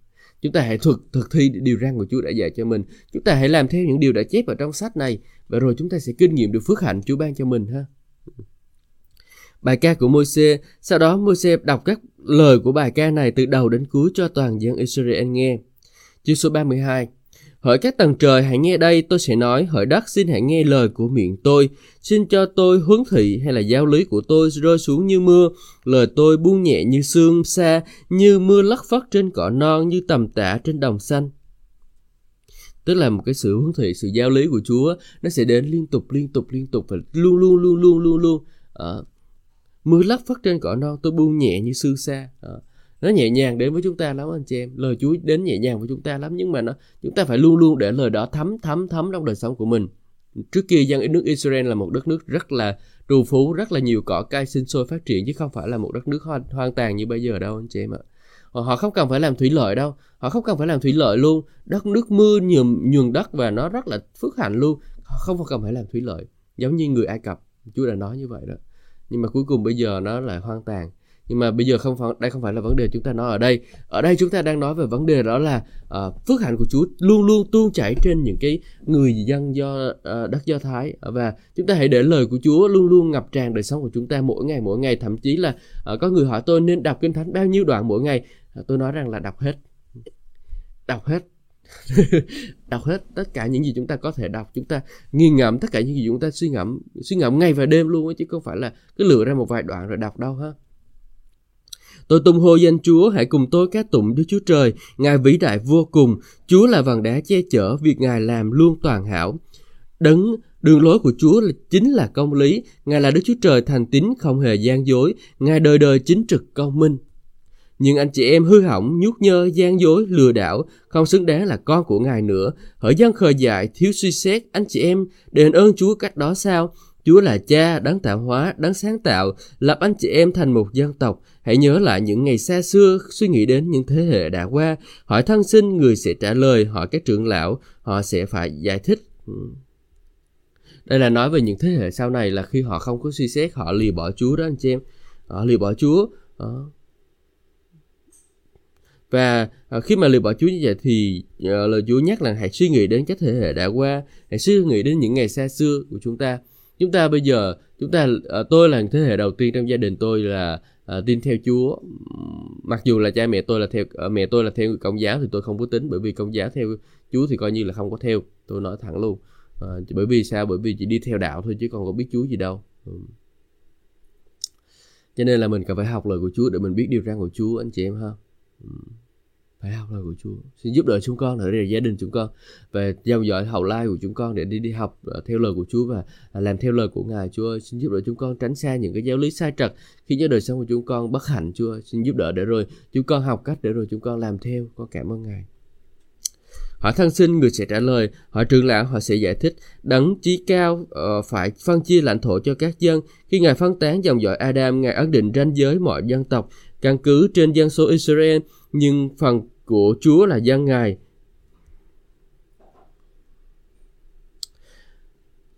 Chúng ta hãy thực thực thi điều răn của Chúa đã dạy cho mình. Chúng ta hãy làm theo những điều đã chép ở trong sách này và rồi chúng ta sẽ kinh nghiệm được phước hạnh Chúa ban cho mình ha bài ca của Môi-se. Sau đó Môi-se đọc các lời của bài ca này từ đầu đến cuối cho toàn dân Israel nghe. Chương số 32 Hỡi các tầng trời hãy nghe đây, tôi sẽ nói, hỡi đất xin hãy nghe lời của miệng tôi, xin cho tôi hướng thị hay là giáo lý của tôi rơi xuống như mưa, lời tôi buông nhẹ như sương xa, như mưa lất phất trên cỏ non, như tầm tả trên đồng xanh. Tức là một cái sự hướng thị, sự giáo lý của Chúa nó sẽ đến liên tục, liên tục, liên tục và luôn luôn, luôn luôn, luôn luôn. à, mưa lắc phất trên cỏ non tôi buông nhẹ như sương xa à, nó nhẹ nhàng đến với chúng ta lắm anh chị em. Lời Chúa đến nhẹ nhàng với chúng ta lắm nhưng mà nó chúng ta phải luôn luôn để lời đó thấm thấm thấm trong đời sống của mình. Trước kia dân nước Israel là một đất nước rất là trù phú rất là nhiều cỏ cây sinh sôi phát triển chứ không phải là một đất nước hoang, hoang tàn như bây giờ đâu anh chị em ạ. Họ không cần phải làm thủy lợi đâu. Họ không cần phải làm thủy lợi luôn. Đất nước mưa nhường nhường đất và nó rất là phước hạnh luôn. Họ không cần phải làm thủy lợi giống như người Ai Cập. Chúa đã nói như vậy đó nhưng mà cuối cùng bây giờ nó lại hoang tàn. Nhưng mà bây giờ không phải đây không phải là vấn đề chúng ta nói ở đây. Ở đây chúng ta đang nói về vấn đề đó là uh, phước hạnh của Chúa luôn luôn tuôn chảy trên những cái người dân do uh, đất Do Thái. Và chúng ta hãy để lời của Chúa luôn luôn ngập tràn đời sống của chúng ta mỗi ngày mỗi ngày. Thậm chí là uh, có người hỏi tôi nên đọc kinh thánh bao nhiêu đoạn mỗi ngày? Uh, tôi nói rằng là đọc hết. Đọc hết đọc hết tất cả những gì chúng ta có thể đọc. Chúng ta nghiền ngẫm tất cả những gì chúng ta suy ngẫm suy ngẫm ngày và đêm luôn ấy, chứ không phải là cứ lựa ra một vài đoạn rồi đọc đâu ha. Tôi tung hô danh Chúa, hãy cùng tôi ca tụng Đức Chúa Trời, Ngài vĩ đại vô cùng, Chúa là vầng đá che chở, việc Ngài làm luôn toàn hảo. Đấng đường lối của Chúa là chính là công lý, Ngài là Đức Chúa Trời thành tín không hề gian dối, Ngài đời đời chính trực công minh. Nhưng anh chị em hư hỏng, nhút nhơ, gian dối, lừa đảo, không xứng đáng là con của Ngài nữa. Hỡi dân khờ dại, thiếu suy xét, anh chị em đền ơn Chúa cách đó sao? Chúa là cha, đáng tạo hóa, đáng sáng tạo, lập anh chị em thành một dân tộc. Hãy nhớ lại những ngày xa xưa, suy nghĩ đến những thế hệ đã qua. Hỏi thân sinh, người sẽ trả lời, hỏi các trưởng lão, họ sẽ phải giải thích. Ừ. Đây là nói về những thế hệ sau này là khi họ không có suy xét, họ lì bỏ Chúa đó anh chị em. Họ lì bỏ Chúa. Đó và uh, khi mà lời bỏ Chúa như vậy thì uh, lời Chúa nhắc là hãy suy nghĩ đến các thế hệ đã qua hãy suy nghĩ đến những ngày xa xưa của chúng ta. Chúng ta bây giờ chúng ta uh, tôi là thế hệ đầu tiên trong gia đình tôi là uh, tin theo Chúa. Mặc dù là cha mẹ tôi là theo uh, mẹ tôi là theo công giáo thì tôi không có tính bởi vì công giáo theo Chúa thì coi như là không có theo. Tôi nói thẳng luôn. Uh, bởi vì sao? Bởi vì chỉ đi theo đạo thôi chứ còn có biết Chúa gì đâu. Ừ. cho nên là mình cần phải học lời của Chúa để mình biết điều răn của Chúa anh chị em ha phải học lời của Chúa. Xin giúp đỡ chúng con ở đây là gia đình chúng con và theo dõi hậu lai của chúng con để đi đi học ờ, theo lời của Chúa và à, làm theo lời của Ngài. Chúa xin giúp đỡ chúng con tránh xa những cái giáo lý sai trật. Khi cho đời sống của chúng con bất hạnh Chúa xin giúp đỡ để rồi chúng con học cách để rồi chúng con làm theo. Con cảm ơn Ngài. Hỏi thân sinh người sẽ trả lời, hỏi trưởng lão họ sẽ giải thích, đấng chí cao uh, phải phân chia lãnh thổ cho các dân. Khi Ngài phân tán dòng dõi Adam, Ngài ấn định ranh giới mọi dân tộc, căn cứ trên dân số Israel, nhưng phần của Chúa là dân Ngài.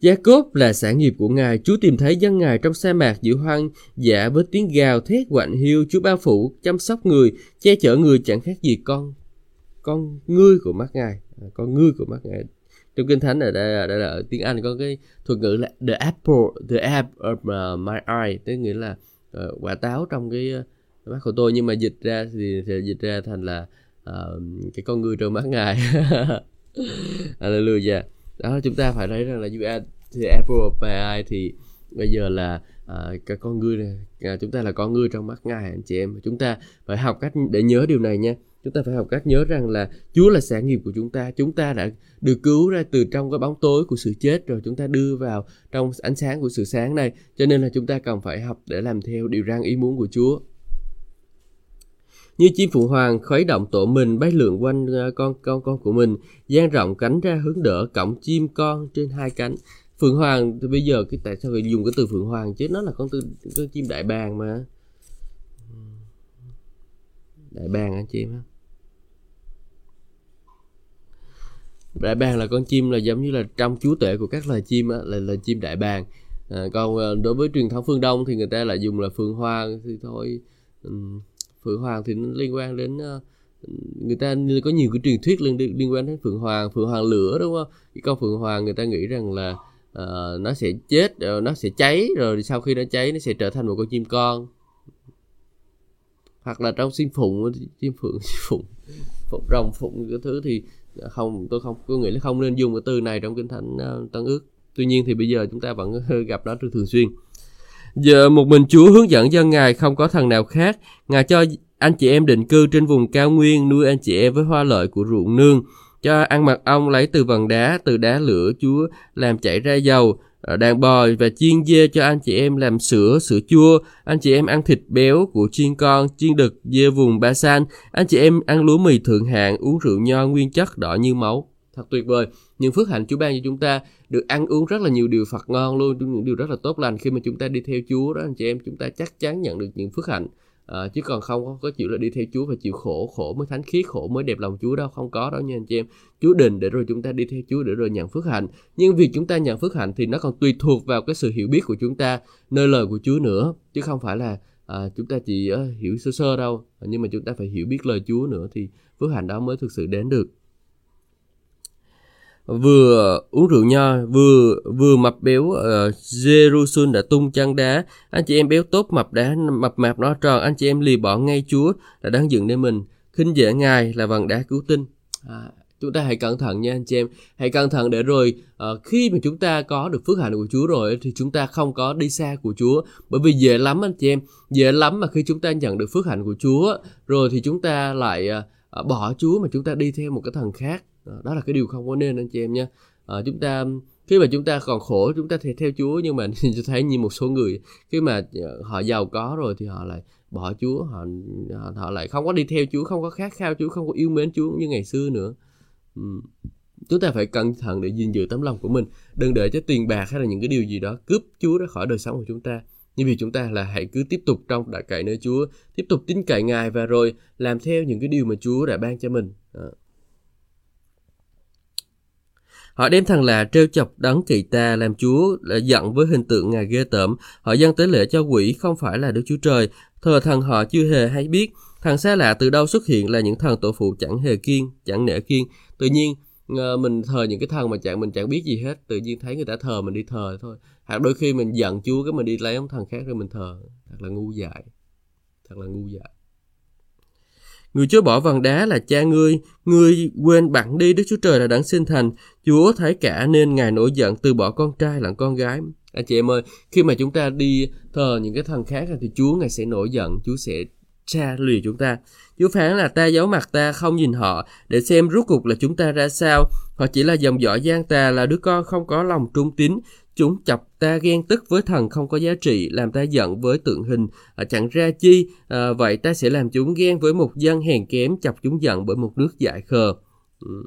Jacob là sản nghiệp của Ngài, Chúa tìm thấy dân Ngài trong sa mạc giữa hoang dã với tiếng gào thét quạnh hiu, Chúa bao phủ, chăm sóc người, che chở người chẳng khác gì con con ngươi của mắt ngài. À, con ngươi của mắt ngài. Trong kinh thánh ở đây, đây là ở tiếng anh có cái thuật ngữ là the apple the apple of my eye tức nghĩa là uh, quả táo trong cái uh, mắt của tôi nhưng mà dịch ra thì, thì dịch ra thành là uh, cái con người trong mắt ngài. Hallelujah. Đó chúng ta phải thấy rằng là you are the apple of my eye. Thì bây giờ là uh, cái con người này uh, chúng ta là con người trong mắt ngài anh chị em. Chúng ta phải học cách để nhớ điều này nha. Chúng ta phải học cách nhớ rằng là Chúa là sản nghiệp của chúng ta. Chúng ta đã được cứu ra từ trong cái bóng tối của sự chết rồi chúng ta đưa vào trong ánh sáng của sự sáng này. Cho nên là chúng ta cần phải học để làm theo điều răn ý muốn của Chúa như chim phượng hoàng khuấy động tổ mình bay lượn quanh à, con con con của mình dang rộng cánh ra hướng đỡ cổng chim con trên hai cánh. Phượng hoàng thì bây giờ cái tại sao phải dùng cái từ phượng hoàng chứ? Nó là con tư con chim đại bàng mà. Đại bàng anh chim em đại bàng là con chim là giống như là trong chúa tể của các loài chim á, là là chim đại bàng. À, còn à, đối với truyền thống phương đông thì người ta lại dùng là phượng hoàng thì thôi um, phượng hoàng thì nó liên quan đến ờ, người ta có nhiều cái truyền thuyết liên liên quan đến phượng hoàng phượng hoàng lửa đúng không? Cái con phượng hoàng người ta nghĩ rằng là uh, nó sẽ chết rồi nó sẽ cháy rồi sau khi nó cháy nó sẽ trở thành một con chim con. Hoặc là trong chim phụng chim phượng chim phụng phụng rồng phụng cái thứ thì không tôi không tôi nghĩ là không nên dùng cái từ này trong kinh thánh uh, tân ước. Tuy nhiên thì bây giờ chúng ta vẫn gặp nó thường xuyên giờ một mình chúa hướng dẫn dân ngài không có thần nào khác ngài cho anh chị em định cư trên vùng cao nguyên nuôi anh chị em với hoa lợi của ruộng nương cho ăn mật ong lấy từ vần đá từ đá lửa chúa làm chảy ra dầu ờ, đàn bò và chiên dê cho anh chị em làm sữa, sữa chua. Anh chị em ăn thịt béo của chiên con, chiên đực, dê vùng ba san. Anh chị em ăn lúa mì thượng hạng, uống rượu nho nguyên chất đỏ như máu. Thật tuyệt vời. Những phước hạnh Chúa ban cho chúng ta được ăn uống rất là nhiều điều Phật ngon luôn, những điều rất là tốt lành. Khi mà chúng ta đi theo Chúa đó anh chị em, chúng ta chắc chắn nhận được những phước hạnh. À, chứ còn không có chịu là đi theo Chúa và chịu khổ khổ mới thánh khiết khổ mới đẹp lòng Chúa đâu không có đâu nha anh chị em. Chúa định để rồi chúng ta đi theo Chúa để rồi nhận phước hạnh. Nhưng việc chúng ta nhận phước hạnh thì nó còn tùy thuộc vào cái sự hiểu biết của chúng ta nơi lời của Chúa nữa. Chứ không phải là à, chúng ta chỉ uh, hiểu sơ sơ đâu. Nhưng mà chúng ta phải hiểu biết lời Chúa nữa thì phước hạnh đó mới thực sự đến được vừa uống rượu nho vừa vừa mập béo uh, Jerusalem đã tung chân đá. Anh chị em béo tốt mập đá mập mạp nó tròn anh chị em lì bỏ ngay Chúa đã đáng dựng nên mình. Khinh dễ ngài là vần đá cứu tinh. À, chúng ta hãy cẩn thận nha anh chị em. Hãy cẩn thận để rồi uh, khi mà chúng ta có được phước hạnh của Chúa rồi thì chúng ta không có đi xa của Chúa. Bởi vì dễ lắm anh chị em dễ lắm mà khi chúng ta nhận được phước hạnh của Chúa rồi thì chúng ta lại uh, bỏ Chúa mà chúng ta đi theo một cái thần khác đó là cái điều không có nên anh chị em nha à, ờ, chúng ta khi mà chúng ta còn khổ chúng ta thì theo Chúa nhưng mà tôi thấy như một số người khi mà ờ, họ giàu có rồi thì họ lại bỏ Chúa họ họ lại không có đi theo Chúa không có khát khao Chúa không có yêu mến Chúa như ngày xưa nữa ừ. chúng ta phải cẩn thận để gìn giữ tấm lòng của mình đừng để cho tiền bạc hay là những cái điều gì đó cướp Chúa ra khỏi đời sống của chúng ta nhưng vì chúng ta là hãy cứ tiếp tục trong đại cậy nơi Chúa tiếp tục tin cậy Ngài và rồi làm theo những cái điều mà Chúa đã ban cho mình à. Họ đem thằng lạ trêu chọc đấng kỳ ta làm chúa là giận với hình tượng ngài ghê tởm. Họ dâng tế lễ cho quỷ không phải là Đức Chúa Trời. Thờ thần họ chưa hề hay biết. Thằng xa lạ từ đâu xuất hiện là những thần tổ phụ chẳng hề kiên, chẳng nể kiên. Tự nhiên ờ, mình thờ những cái thần mà chẳng mình chẳng biết gì hết. Tự nhiên thấy người ta thờ mình đi thờ thôi. Hoặc đôi khi mình giận chúa cái mình đi lấy ông thần khác rồi mình thờ. Thật là ngu dại. Thật là ngu dại. Người chối bỏ vần đá là cha ngươi, ngươi quên bạn đi Đức Chúa Trời là đấng sinh thành. Chúa thấy cả nên Ngài nổi giận từ bỏ con trai lẫn con gái. Anh chị em ơi, khi mà chúng ta đi thờ những cái thần khác thì Chúa Ngài sẽ nổi giận, Chúa sẽ tra lìa chúng ta. Chúa phán là ta giấu mặt ta không nhìn họ để xem rốt cuộc là chúng ta ra sao. Họ chỉ là dòng dõi gian tà là đứa con không có lòng trung tín. Chúng chọc ta ghen tức với thần không có giá trị, làm ta giận với tượng hình, à, chẳng ra chi. À, vậy ta sẽ làm chúng ghen với một dân hèn kém, chọc chúng giận bởi một nước dại khờ. Ừ.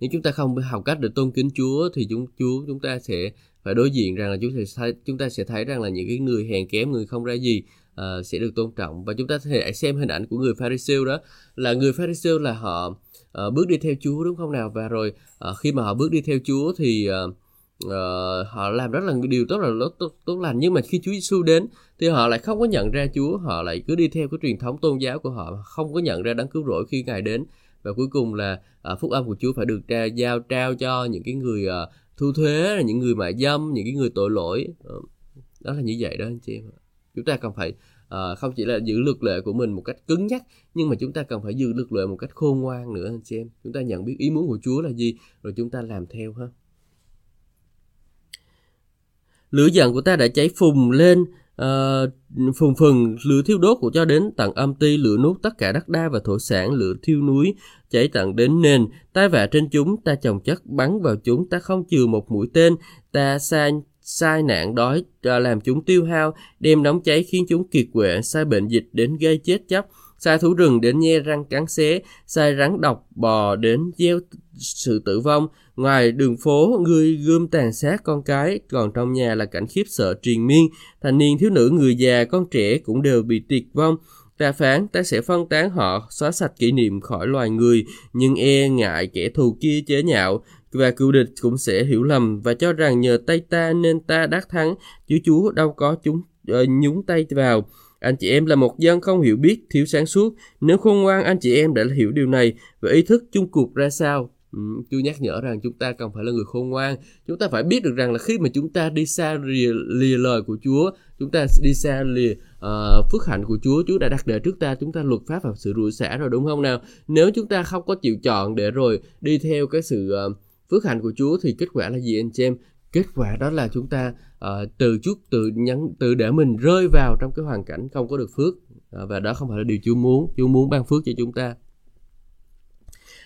nếu chúng ta không học cách để tôn kính Chúa thì chúng Chúa chúng ta sẽ phải đối diện rằng là chúng ta sẽ chúng ta sẽ thấy rằng là những cái người hèn kém người không ra gì uh, sẽ được tôn trọng và chúng ta thể xem hình ảnh của người Pharisee đó là người Pharisee là họ uh, bước đi theo Chúa đúng không nào? Và rồi uh, khi mà họ bước đi theo Chúa thì uh, uh, họ làm rất là điều tốt là tốt, tốt, tốt lành. Nhưng mà khi Chúa Giêsu đến thì họ lại không có nhận ra Chúa. Họ lại cứ đi theo cái truyền thống tôn giáo của họ không có nhận ra đấng cứu rỗi khi ngài đến. Và cuối cùng là uh, phúc âm của Chúa phải được tra, giao trao cho những cái người uh, thu thuế những người mại dâm những cái người tội lỗi. Uh, đó là như vậy đó anh chị em chúng ta cần phải uh, không chỉ là giữ luật lệ của mình một cách cứng nhắc nhưng mà chúng ta cần phải giữ luật lệ một cách khôn ngoan nữa anh chị em. Chúng ta nhận biết ý muốn của Chúa là gì rồi chúng ta làm theo ha. Lửa giận của ta đã cháy phùng lên uh, phùng phừng lửa thiêu đốt của cho đến tận âm ti lửa nuốt tất cả đất đai và thổ sản lửa thiêu núi cháy tận đến nền. Tai vạ trên chúng ta trồng chất bắn vào chúng ta không chừa một mũi tên ta sai sai nạn đói làm chúng tiêu hao, đem nóng cháy khiến chúng kiệt quệ, sai bệnh dịch đến gây chết chóc, sai thú rừng đến nhe răng cắn xé, sai rắn độc bò đến gieo sự tử vong. Ngoài đường phố, người gươm tàn sát con cái, còn trong nhà là cảnh khiếp sợ triền miên. Thành niên thiếu nữ, người già, con trẻ cũng đều bị tuyệt vong. Ta phán, ta sẽ phân tán họ, xóa sạch kỷ niệm khỏi loài người, nhưng e ngại kẻ thù kia chế nhạo và cựu địch cũng sẽ hiểu lầm và cho rằng nhờ tay ta nên ta đắc thắng chứ chúa đâu có chúng uh, nhúng tay vào anh chị em là một dân không hiểu biết thiếu sáng suốt nếu khôn ngoan anh chị em đã hiểu điều này và ý thức chung cuộc ra sao Ừ, nhắc nhở rằng chúng ta cần phải là người khôn ngoan. Chúng ta phải biết được rằng là khi mà chúng ta đi xa lìa, lìa lời của Chúa, chúng ta đi xa lìa uh, phước hạnh của Chúa, Chúa đã đặt để trước ta, chúng ta luật pháp và sự rủi xả rồi đúng không nào? Nếu chúng ta không có chịu chọn để rồi đi theo cái sự uh, phước hạnh của Chúa thì kết quả là gì anh chị em? Kết quả đó là chúng ta uh, từ chút từ nhắn từ để mình rơi vào trong cái hoàn cảnh không có được phước uh, và đó không phải là điều Chúa muốn. Chúa muốn ban phước cho chúng ta.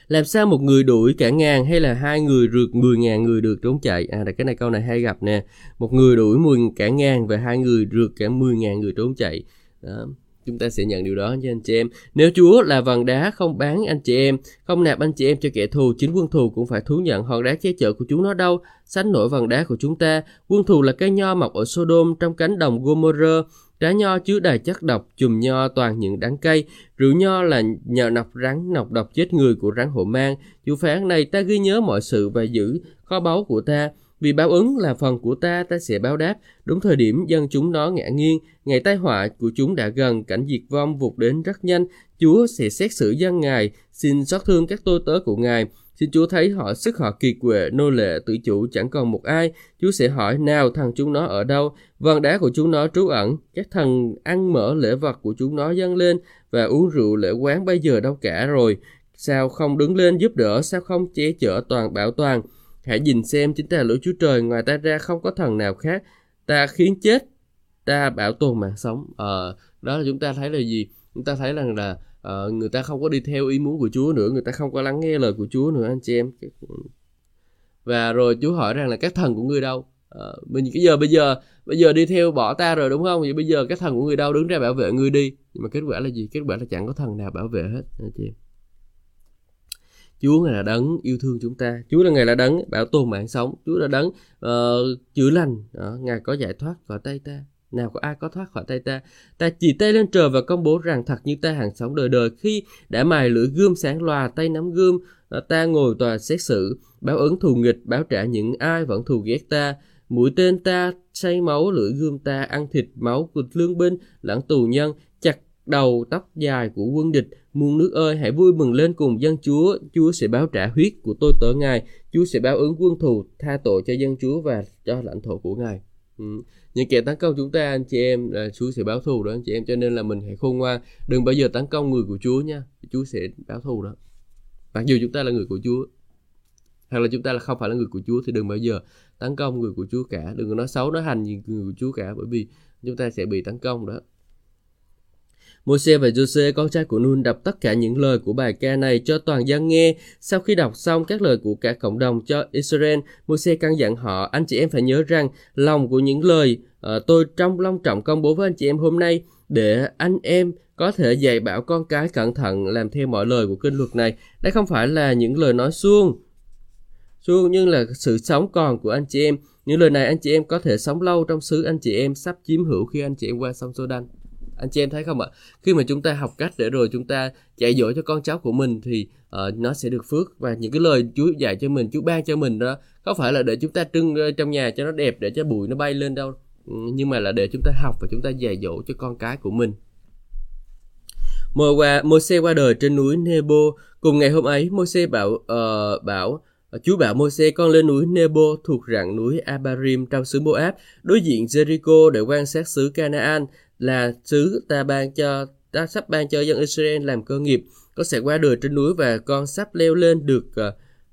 Làm sao một người đuổi cả ngàn hay là hai người rượt mười ngàn người được trốn chạy? À, cái này câu này hay gặp nè. Một người đuổi mười cả ngàn và hai người rượt cả mười ngàn người trốn chạy. Đó. Chúng ta sẽ nhận điều đó nha anh chị em. Nếu Chúa là vần đá không bán anh chị em, không nạp anh chị em cho kẻ thù, chính quân thù cũng phải thú nhận hòn đá che chở của chúng nó đâu, sánh nổi vần đá của chúng ta. Quân thù là cây nho mọc ở Sodom trong cánh đồng Gomorrah Trái nho chứa đầy chất độc, chùm nho toàn những đắng cay, rượu nho là nhờ nọc rắn, nọc độc chết người của rắn hổ mang. Chủ phán này ta ghi nhớ mọi sự và giữ kho báu của ta. Vì báo ứng là phần của ta, ta sẽ báo đáp. Đúng thời điểm dân chúng nó ngã nghiêng, ngày tai họa của chúng đã gần, cảnh diệt vong vụt đến rất nhanh. Chúa sẽ xét xử dân Ngài, xin xót thương các tôi tớ của Ngài. Xin Chúa thấy họ sức họ kiệt quệ, nô lệ, tự chủ chẳng còn một ai. Chúa sẽ hỏi nào thằng chúng nó ở đâu, vần đá của chúng nó trú ẩn, các thần ăn mở lễ vật của chúng nó dâng lên và uống rượu lễ quán bây giờ đâu cả rồi. Sao không đứng lên giúp đỡ, sao không che chở toàn bảo toàn. Hãy nhìn xem chính ta là Chúa Trời, ngoài ta ra không có thần nào khác. Ta khiến chết, ta bảo tồn mạng sống. Ờ, đó là chúng ta thấy là gì? Chúng ta thấy rằng là uh, người ta không có đi theo ý muốn của Chúa nữa người ta không có lắng nghe lời của Chúa nữa anh chị em. Và rồi Chúa hỏi rằng là các thần của người đâu? Ờ, uh, mình cái giờ bây giờ bây giờ đi theo bỏ ta rồi đúng không? Vậy bây giờ các thần của người đâu? Đứng ra bảo vệ người đi. Nhưng mà kết quả là gì? Kết quả là chẳng có thần nào bảo vệ hết anh chị em. Chúa ngài là đấng yêu thương chúng ta. Chúa là ngài là đấng bảo tồn mạng sống. Chúa là đấng uh, chữa lành. Đó, ngài có giải thoát khỏi tay ta. Nào có ai có thoát khỏi tay ta? Ta chỉ tay lên trời và công bố rằng thật như ta hàng sống đời đời. Khi đã mài lưỡi gươm sáng loà tay nắm gươm ờ, ta ngồi tòa xét xử báo ứng thù nghịch báo trả những ai vẫn thù ghét ta. Mũi tên ta say máu lưỡi gươm ta ăn thịt máu của lương binh lãng tù nhân đầu tóc dài của quân địch, muôn nước ơi, hãy vui mừng lên cùng dân chúa. Chúa sẽ báo trả huyết của tôi tới ngài. Chúa sẽ báo ứng quân thù, tha tội cho dân chúa và cho lãnh thổ của ngài. Ừ. Những kẻ tấn công chúng ta, anh chị em, là Chúa sẽ báo thù đó, anh chị em. Cho nên là mình hãy khôn ngoan. Đừng bao giờ tấn công người của Chúa nha. Chúa sẽ báo thù đó. Mặc dù chúng ta là người của Chúa, hoặc là chúng ta là không phải là người của Chúa, thì đừng bao giờ tấn công người của Chúa cả. Đừng có nói xấu, nói hành gì người của Chúa cả, bởi vì chúng ta sẽ bị tấn công đó. Môi-se và Jose, con trai của Nun đọc tất cả những lời của bài ca này cho toàn dân nghe. Sau khi đọc xong các lời của cả cộng đồng cho Israel, Môi-se căn dặn họ, anh chị em phải nhớ rằng lòng của những lời uh, tôi trong long trọng công bố với anh chị em hôm nay để anh em có thể dạy bảo con cái cẩn thận làm theo mọi lời của kinh luật này. Đây không phải là những lời nói suông suông nhưng là sự sống còn của anh chị em. Những lời này anh chị em có thể sống lâu trong xứ anh chị em sắp chiếm hữu khi anh chị em qua sông Sô anh chị em thấy không ạ? Khi mà chúng ta học cách để rồi chúng ta dạy dỗ cho con cháu của mình thì uh, nó sẽ được phước. Và những cái lời Chúa dạy cho mình Chúa ban cho mình đó không phải là để chúng ta trưng ờ, trong nhà cho nó đẹp để cho bụi nó bay lên đâu? Ừ, nhưng mà là để chúng ta học và chúng ta dạy dỗ cho con cái của mình. Môi qua Môi-se qua đời trên núi Nebo. Cùng ngày hôm ấy Môi-se bảo uh, bảo Chúa bảo Môi-se con lên núi Nebo thuộc rặng núi Abarim trong xứ Moab, đối diện Jericho để quan sát xứ Canaan là xứ ta ban cho ta sắp ban cho dân Israel làm cơ nghiệp con sẽ qua đời trên núi và con sắp leo lên được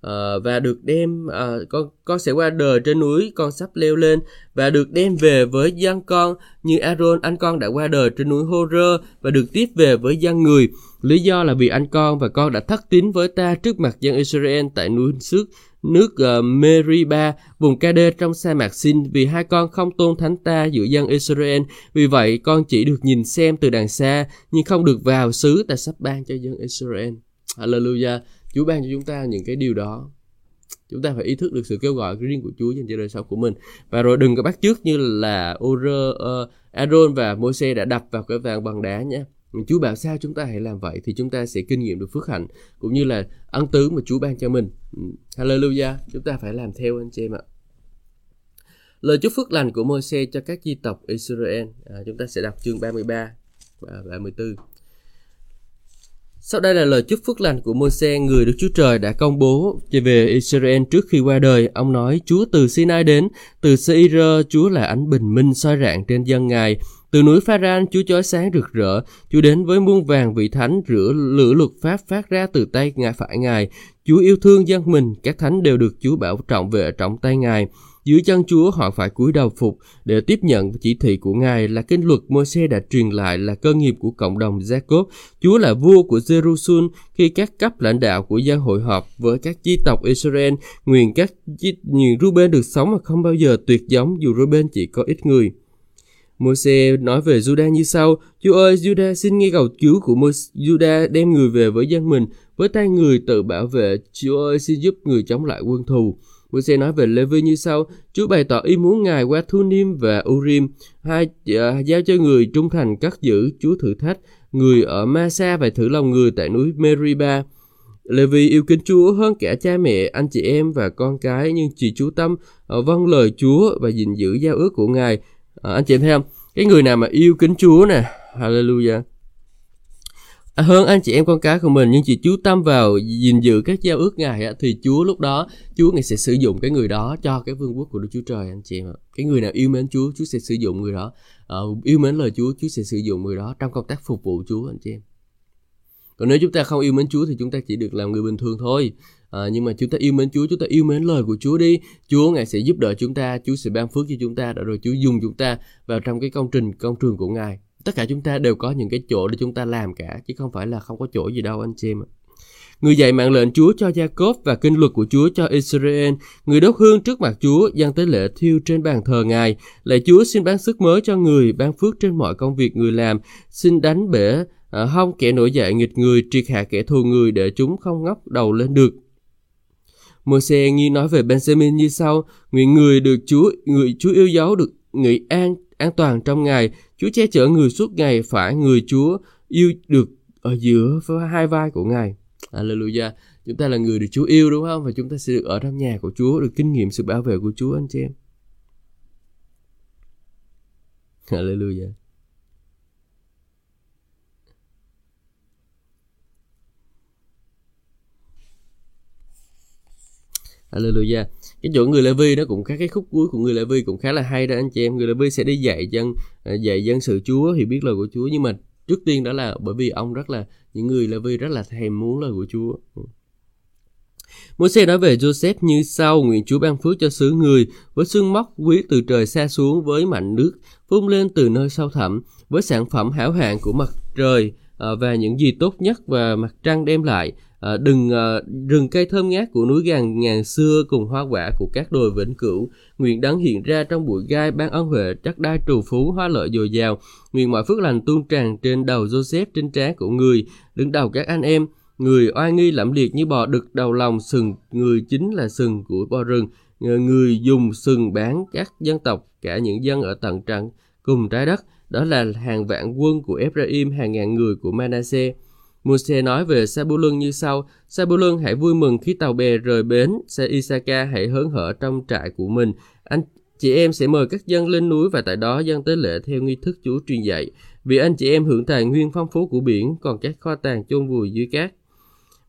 uh, và được đem uh, con con sẽ qua đời trên núi con sắp leo lên và được đem về với dân con như Aaron anh con đã qua đời trên núi Horơ và được tiếp về với dân người. Lý do là vì anh con và con đã thất tín với ta trước mặt dân Israel tại núi xước nước uh, Meriba, vùng Kade trong sa mạc Sin vì hai con không tôn thánh ta giữa dân Israel. Vì vậy con chỉ được nhìn xem từ đằng xa nhưng không được vào xứ ta sắp ban cho dân Israel. Hallelujah. Chúa ban cho chúng ta những cái điều đó. Chúng ta phải ý thức được sự kêu gọi riêng của Chúa dành cho đời sống của mình. Và rồi đừng có bắt chước như là Ur, uh, Aaron và Môi-se đã đập vào cái vàng bằng đá nhé. Chúa bảo sao chúng ta hãy làm vậy thì chúng ta sẽ kinh nghiệm được phước hạnh cũng như là ân tứ mà Chúa ban cho mình. Ừ, hallelujah, chúng ta phải làm theo anh chị em ạ. Lời chúc phước lành của Môi-se cho các di tộc Israel. À, chúng ta sẽ đọc chương 33 và 34. Sau đây là lời chúc phước lành của Môi-se, người Đức Chúa Trời đã công bố về Israel trước khi qua đời. Ông nói, Chúa từ Sinai đến, từ Seir, Chúa là ánh bình minh soi rạng trên dân Ngài. Từ núi Pharan, Chúa chói sáng rực rỡ, Chúa đến với muôn vàng vị thánh rửa lửa luật pháp phát ra từ tay ngài phải ngài. Chúa yêu thương dân mình, các thánh đều được Chúa bảo trọng vệ trọng tay ngài. Dưới chân Chúa họ phải cúi đầu phục để tiếp nhận chỉ thị của Ngài là kinh luật Môi-se đã truyền lại là cơ nghiệp của cộng đồng Jacob. Chúa là vua của Jerusalem khi các cấp lãnh đạo của dân hội họp với các chi tộc Israel nguyện các nguyện Ruben được sống mà không bao giờ tuyệt giống dù Ruben chỉ có ít người. Môi-se nói về Judah như sau: Chúa ơi, Judah xin nghe cầu cứu của Judah đem người về với dân mình, với tay người tự bảo vệ. Chúa ơi, xin giúp người chống lại quân thù. Môi-se nói về Lê-vi như sau: Chúa bày tỏ ý muốn ngài qua Thunim và Urim, hai uh, giao cho người trung thành cắt giữ Chúa thử thách người ở Ma-sa và thử lòng người tại núi Meriba. Lê-vi yêu kính Chúa hơn cả cha mẹ, anh chị em và con cái, nhưng chỉ chú tâm ờ, vâng lời Chúa và gìn giữ giao ước của ngài à, anh chị em thấy không? Cái người nào mà yêu kính Chúa nè Hallelujah. À, hơn anh chị em con cái của mình nhưng chỉ chú tâm vào gìn giữ các giao ước ngài thì Chúa lúc đó Chúa ngài sẽ sử dụng cái người đó cho cái vương quốc của Đức Chúa Trời anh chị em ạ. Cái người nào yêu mến Chúa Chúa sẽ sử dụng người đó. À, yêu mến lời Chúa Chúa sẽ sử dụng người đó trong công tác phục vụ Chúa anh chị em còn nếu chúng ta không yêu mến Chúa thì chúng ta chỉ được làm người bình thường thôi à, nhưng mà chúng ta yêu mến Chúa chúng ta yêu mến lời của Chúa đi Chúa ngài sẽ giúp đỡ chúng ta Chúa sẽ ban phước cho chúng ta rồi Chúa dùng chúng ta vào trong cái công trình công trường của ngài tất cả chúng ta đều có những cái chỗ để chúng ta làm cả chứ không phải là không có chỗ gì đâu anh chị em Người dạy mạng lệnh Chúa cho Jacob và kinh luật của Chúa cho Israel. Người đốt hương trước mặt Chúa, dâng tế lễ thiêu trên bàn thờ Ngài. Lạy Chúa xin ban sức mới cho người, ban phước trên mọi công việc người làm. Xin đánh bể à, hông kẻ nổi dậy nghịch người, triệt hạ kẻ thù người để chúng không ngóc đầu lên được. Môi-se nghi nói về Benjamin như sau: Nguyện người được Chúa, người Chúa yêu dấu được người an an toàn trong Ngài. Chúa che chở người suốt ngày phải người Chúa yêu được ở giữa hai vai của Ngài. Alleluia. Chúng ta là người được Chúa yêu đúng không? Và chúng ta sẽ được ở trong nhà của Chúa, được kinh nghiệm sự bảo vệ của Chúa anh chị em. Hallelujah. Hallelujah. Cái chỗ người Lê Vi nó cũng khá cái khúc cuối của người Lê Vi cũng khá là hay đó anh chị em. Người Lê Vi sẽ đi dạy dân à, dạy dân sự Chúa thì biết lời của Chúa nhưng mà trước tiên đó là bởi vì ông rất là những người Lê Vi rất là thèm muốn lời của Chúa. Môi-se nói về Joseph như sau, nguyện Chúa ban phước cho xứ người, với xương móc quý từ trời xa xuống với mạnh nước, phun lên từ nơi sâu thẳm, với sản phẩm hảo hạng của mặt trời à, và những gì tốt nhất và mặt trăng đem lại, à, đừng à, rừng cây thơm ngát của núi gàng ngàn xưa cùng hoa quả của các đồi vĩnh cửu nguyện đấng hiện ra trong bụi gai ban ân huệ trắc đai trù phú hoa lợi dồi dào. Nguyện mọi phước lành tuôn tràn trên đầu Joseph trên trán của người đứng đầu các anh em. Người oai nghi lẫm liệt như bò đực đầu lòng sừng người chính là sừng của bò rừng. Người dùng sừng bán các dân tộc cả những dân ở tận trận cùng trái đất. Đó là hàng vạn quân của Ephraim hàng ngàn người của Manasseh. Moses nói về Sabulun như sau: Sabulun hãy vui mừng khi tàu bè rời bến, Sa Isaka hãy hớn hở trong trại của mình. Anh chị em sẽ mời các dân lên núi và tại đó dân tế lễ theo nghi thức Chúa truyền dạy. Vì anh chị em hưởng tài nguyên phong phú của biển, còn các kho tàng chôn vùi dưới cát.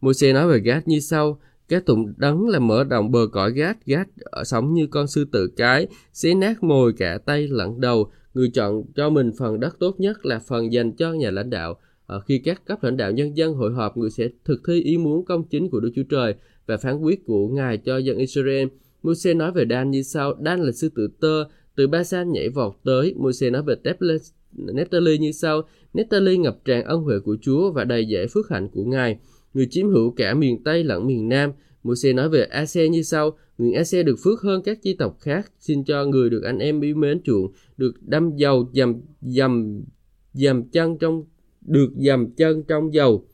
Moses nói về Gát như sau: các tụng đấng là mở rộng bờ cõi gát, gát ở sống như con sư tử cái, xé nát mồi cả tay lẫn đầu. Người chọn cho mình phần đất tốt nhất là phần dành cho nhà lãnh đạo. Ờ, khi các cấp lãnh đạo nhân dân hội họp, người sẽ thực thi ý muốn công chính của Đức Chúa Trời và phán quyết của Ngài cho dân Israel. Moses nói về Dan như sau, Dan là sư tử tơ, từ Basan nhảy vọt tới. Moses nói về Nephtali như sau, Nephtali ngập tràn ân huệ của Chúa và đầy dễ phước hạnh của Ngài người chiếm hữu cả miền Tây lẫn miền Nam. Môi-se nói về Ase như sau, người Ase được phước hơn các chi tộc khác, xin cho người được anh em yêu mến chuộng, được đâm dầu dầm dầm dầm chân trong được dầm chân trong dầu.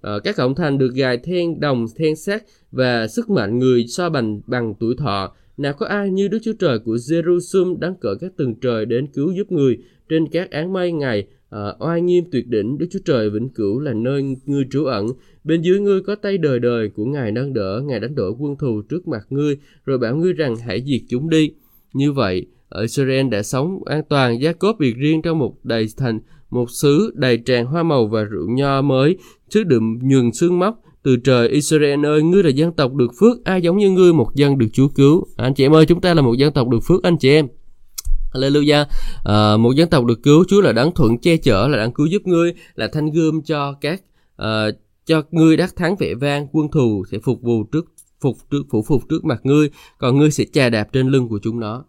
Ờ, các cổng thành được gài then đồng then sắt và sức mạnh người so bằng bằng tuổi thọ. Nào có ai như Đức Chúa Trời của Jerusalem đáng cỡ các tầng trời đến cứu giúp người trên các áng mây ngày à, oai nghiêm tuyệt đỉnh Đức Chúa Trời vĩnh cửu là nơi ngươi trú ẩn bên dưới ngươi có tay đời đời của ngài nâng đỡ ngài đánh đổ quân thù trước mặt ngươi rồi bảo ngươi rằng hãy diệt chúng đi như vậy ở Israel đã sống an toàn gia biệt riêng trong một đầy thành một xứ đầy tràn hoa màu và rượu nho mới xứ đựng nhường xương móc từ trời Israel ơi, ngươi là dân tộc được phước, ai giống như ngươi một dân được Chúa cứu. Anh chị em ơi, chúng ta là một dân tộc được phước anh chị em. Hallelujah. À, một dân tộc được cứu, Chúa là đáng thuận che chở, là đáng cứu giúp ngươi, là thanh gươm cho các uh, cho ngươi đắc thắng vẻ vang, quân thù sẽ phục vụ trước phục trước phủ phục trước mặt ngươi, còn ngươi sẽ chà đạp trên lưng của chúng nó.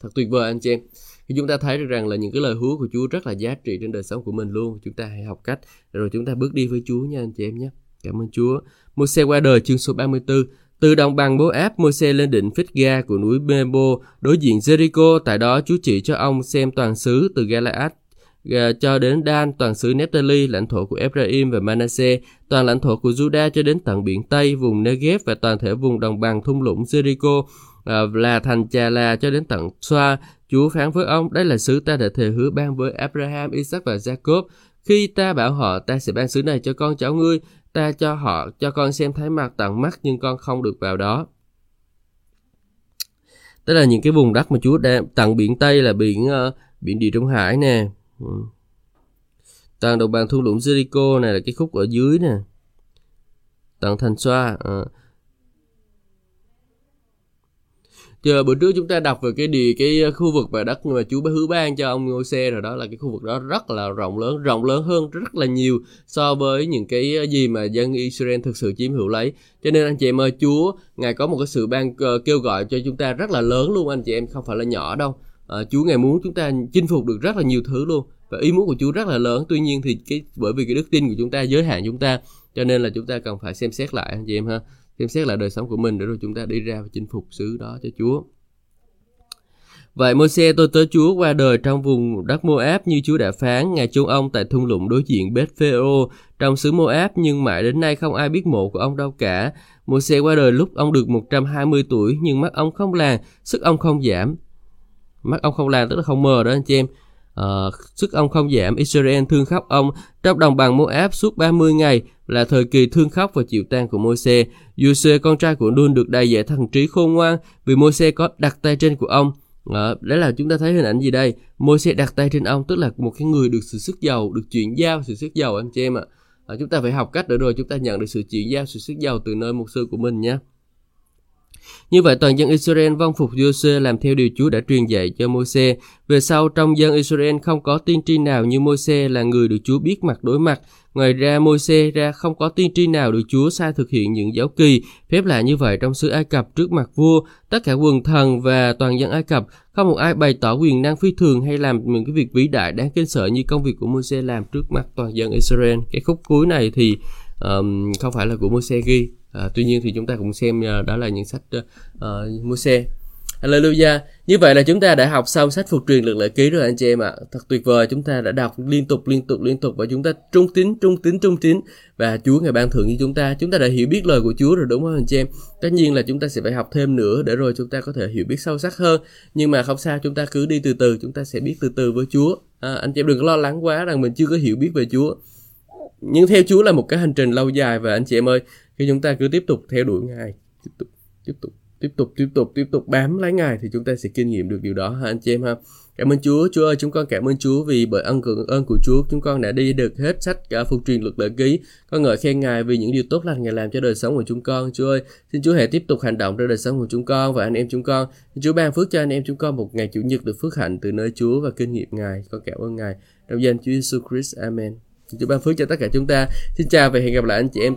Thật tuyệt vời anh chị em thì chúng ta thấy được rằng là những cái lời hứa của Chúa rất là giá trị trên đời sống của mình luôn. Chúng ta hãy học cách rồi chúng ta bước đi với Chúa nha anh chị em nhé. Cảm ơn Chúa. Môi-se qua đời chương số 34 từ đồng bằng bố áp Môi-se lên đỉnh Phít-ga của núi Bebo đối diện Jericho, tại đó Chúa chỉ cho ông xem toàn xứ từ Galaad ờ, cho đến Dan, toàn xứ Nephtali, lãnh thổ của Ephraim và Manasseh, toàn lãnh thổ của Judah cho đến tận biển Tây, vùng Negev và toàn thể vùng đồng bằng thung lũng Jericho, là thành Chà La cho đến tận Xoa. Chúa phán với ông, đây là xứ ta đã thề hứa ban với Abraham, Isaac và Jacob. Khi ta bảo họ, ta sẽ ban xứ này cho con cháu ngươi, ta cho họ cho con xem thấy mặt tận mắt nhưng con không được vào đó tức là những cái vùng đất mà Chúa đang tận biển Tây là biển uh, biển Địa Trung Hải nè ừ. tận đồng bằng thung lũng Jericho này là cái khúc ở dưới nè tận thành xoa uh, Chờ à, bữa trước chúng ta đọc về cái địa cái à, khu vực và đất mà Chúa hứa ban cho ông Ngô-xe rồi đó là cái khu vực đó rất là rộng lớn, rộng lớn hơn rất là nhiều so với những cái à, gì mà dân Israel thực sự chiếm hữu lấy. Cho nên anh chị em ơi, Chúa ngài có một cái sự ban ờ, kêu gọi cho chúng ta rất là lớn luôn anh chị em, không phải là nhỏ đâu. À, Chúa ngài muốn chúng ta chinh phục được rất là nhiều thứ luôn và ý muốn của Chúa rất là lớn. Tuy nhiên thì cái bởi vì cái đức tin của chúng ta giới hạn chúng ta cho nên là chúng ta cần phải xem xét lại anh chị em ha xem xét lại đời sống của mình để rồi chúng ta đi ra và chinh phục xứ đó cho Chúa. Vậy Môi-se tôi tới Chúa qua đời trong vùng đất Moab như Chúa đã phán, Ngài chôn ông tại thung lũng đối diện beth phê trong xứ Moab nhưng mãi đến nay không ai biết mộ của ông đâu cả. Môi-se qua đời lúc ông được 120 tuổi nhưng mắt ông không làng, sức ông không giảm. Mắt ông không làng tức là không mờ đó anh chị em. À, sức ông không giảm, Israel thương khóc ông trong đồng bằng Moab suốt 30 ngày là thời kỳ thương khóc và chịu tan của Môi-se. Giuse con trai của Nun được đầy dạy thần trí khôn ngoan vì Môi-se có đặt tay trên của ông. À, đấy là chúng ta thấy hình ảnh gì đây? Môi-se đặt tay trên ông tức là một cái người được sự sức giàu, được chuyển giao sự sức giàu anh chị em ạ. À, chúng ta phải học cách để rồi chúng ta nhận được sự chuyển giao sự sức giàu từ nơi mục sư của mình nhé. Như vậy toàn dân Israel vâng phục Giô-xê làm theo điều Chúa đã truyền dạy cho Môi-se. Về sau trong dân Israel không có tiên tri nào như Môi-se là người được Chúa biết mặt đối mặt. Ngoài ra Môi-se ra không có tiên tri nào được Chúa sai thực hiện những dấu kỳ, phép lạ như vậy trong xứ Ai Cập trước mặt vua, tất cả quần thần và toàn dân Ai Cập, không một ai bày tỏ quyền năng phi thường hay làm những cái việc vĩ đại đáng kinh sợ như công việc của Môi-se làm trước mặt toàn dân Israel. Cái khúc cuối này thì um, không phải là của Môi-se ghi, À, tuy nhiên thì chúng ta cũng xem uh, đó là những sách ờ, ờ, uh, mua xe Hallelujah. Như vậy là chúng ta đã học xong sách phục truyền lực lợi ký rồi anh chị em ạ. Thật tuyệt vời, chúng ta đã đọc liên tục liên tục liên tục và chúng ta trung tín trung tín trung tín và Chúa ngày ban thưởng như chúng ta. Chúng ta đã hiểu biết lời của Chúa rồi đúng không anh chị em? Tất nhiên là chúng ta sẽ phải học thêm nữa để rồi chúng ta có thể hiểu biết sâu sắc hơn. Nhưng mà không sao, chúng ta cứ đi từ từ, chúng ta sẽ biết từ từ với Chúa. À, anh chị em đừng có lo lắng quá rằng mình chưa có hiểu biết về Chúa. Nhưng theo Chúa là một cái hành trình lâu dài và anh chị em ơi, khi chúng ta cứ tiếp tục theo đuổi Ngài, tiếp tục tiếp tục tiếp tục tiếp tục tiếp tục bám lấy ngài thì chúng ta sẽ kinh nghiệm được điều đó ha anh chị em ha. Cảm ơn Chúa. Chúa ơi chúng con cảm ơn Chúa vì bởi ân cường ơn của Chúa chúng con đã đi được hết sách cả phục truyền luật lệ ký. Con ngợi khen ngài vì những điều tốt lành ngài làm cho đời sống của chúng con. Chúa ơi xin Chúa hãy tiếp tục hành động trong đời sống của chúng con và anh em chúng con. Chúa ban phước cho anh em chúng con một ngày chủ nhật được phước hạnh từ nơi Chúa và kinh nghiệm ngài. Con cảm ơn ngài. Trong danh Chúa Jesus Christ. Amen chúc ban phước cho tất cả chúng ta. Xin chào và hẹn gặp lại anh chị em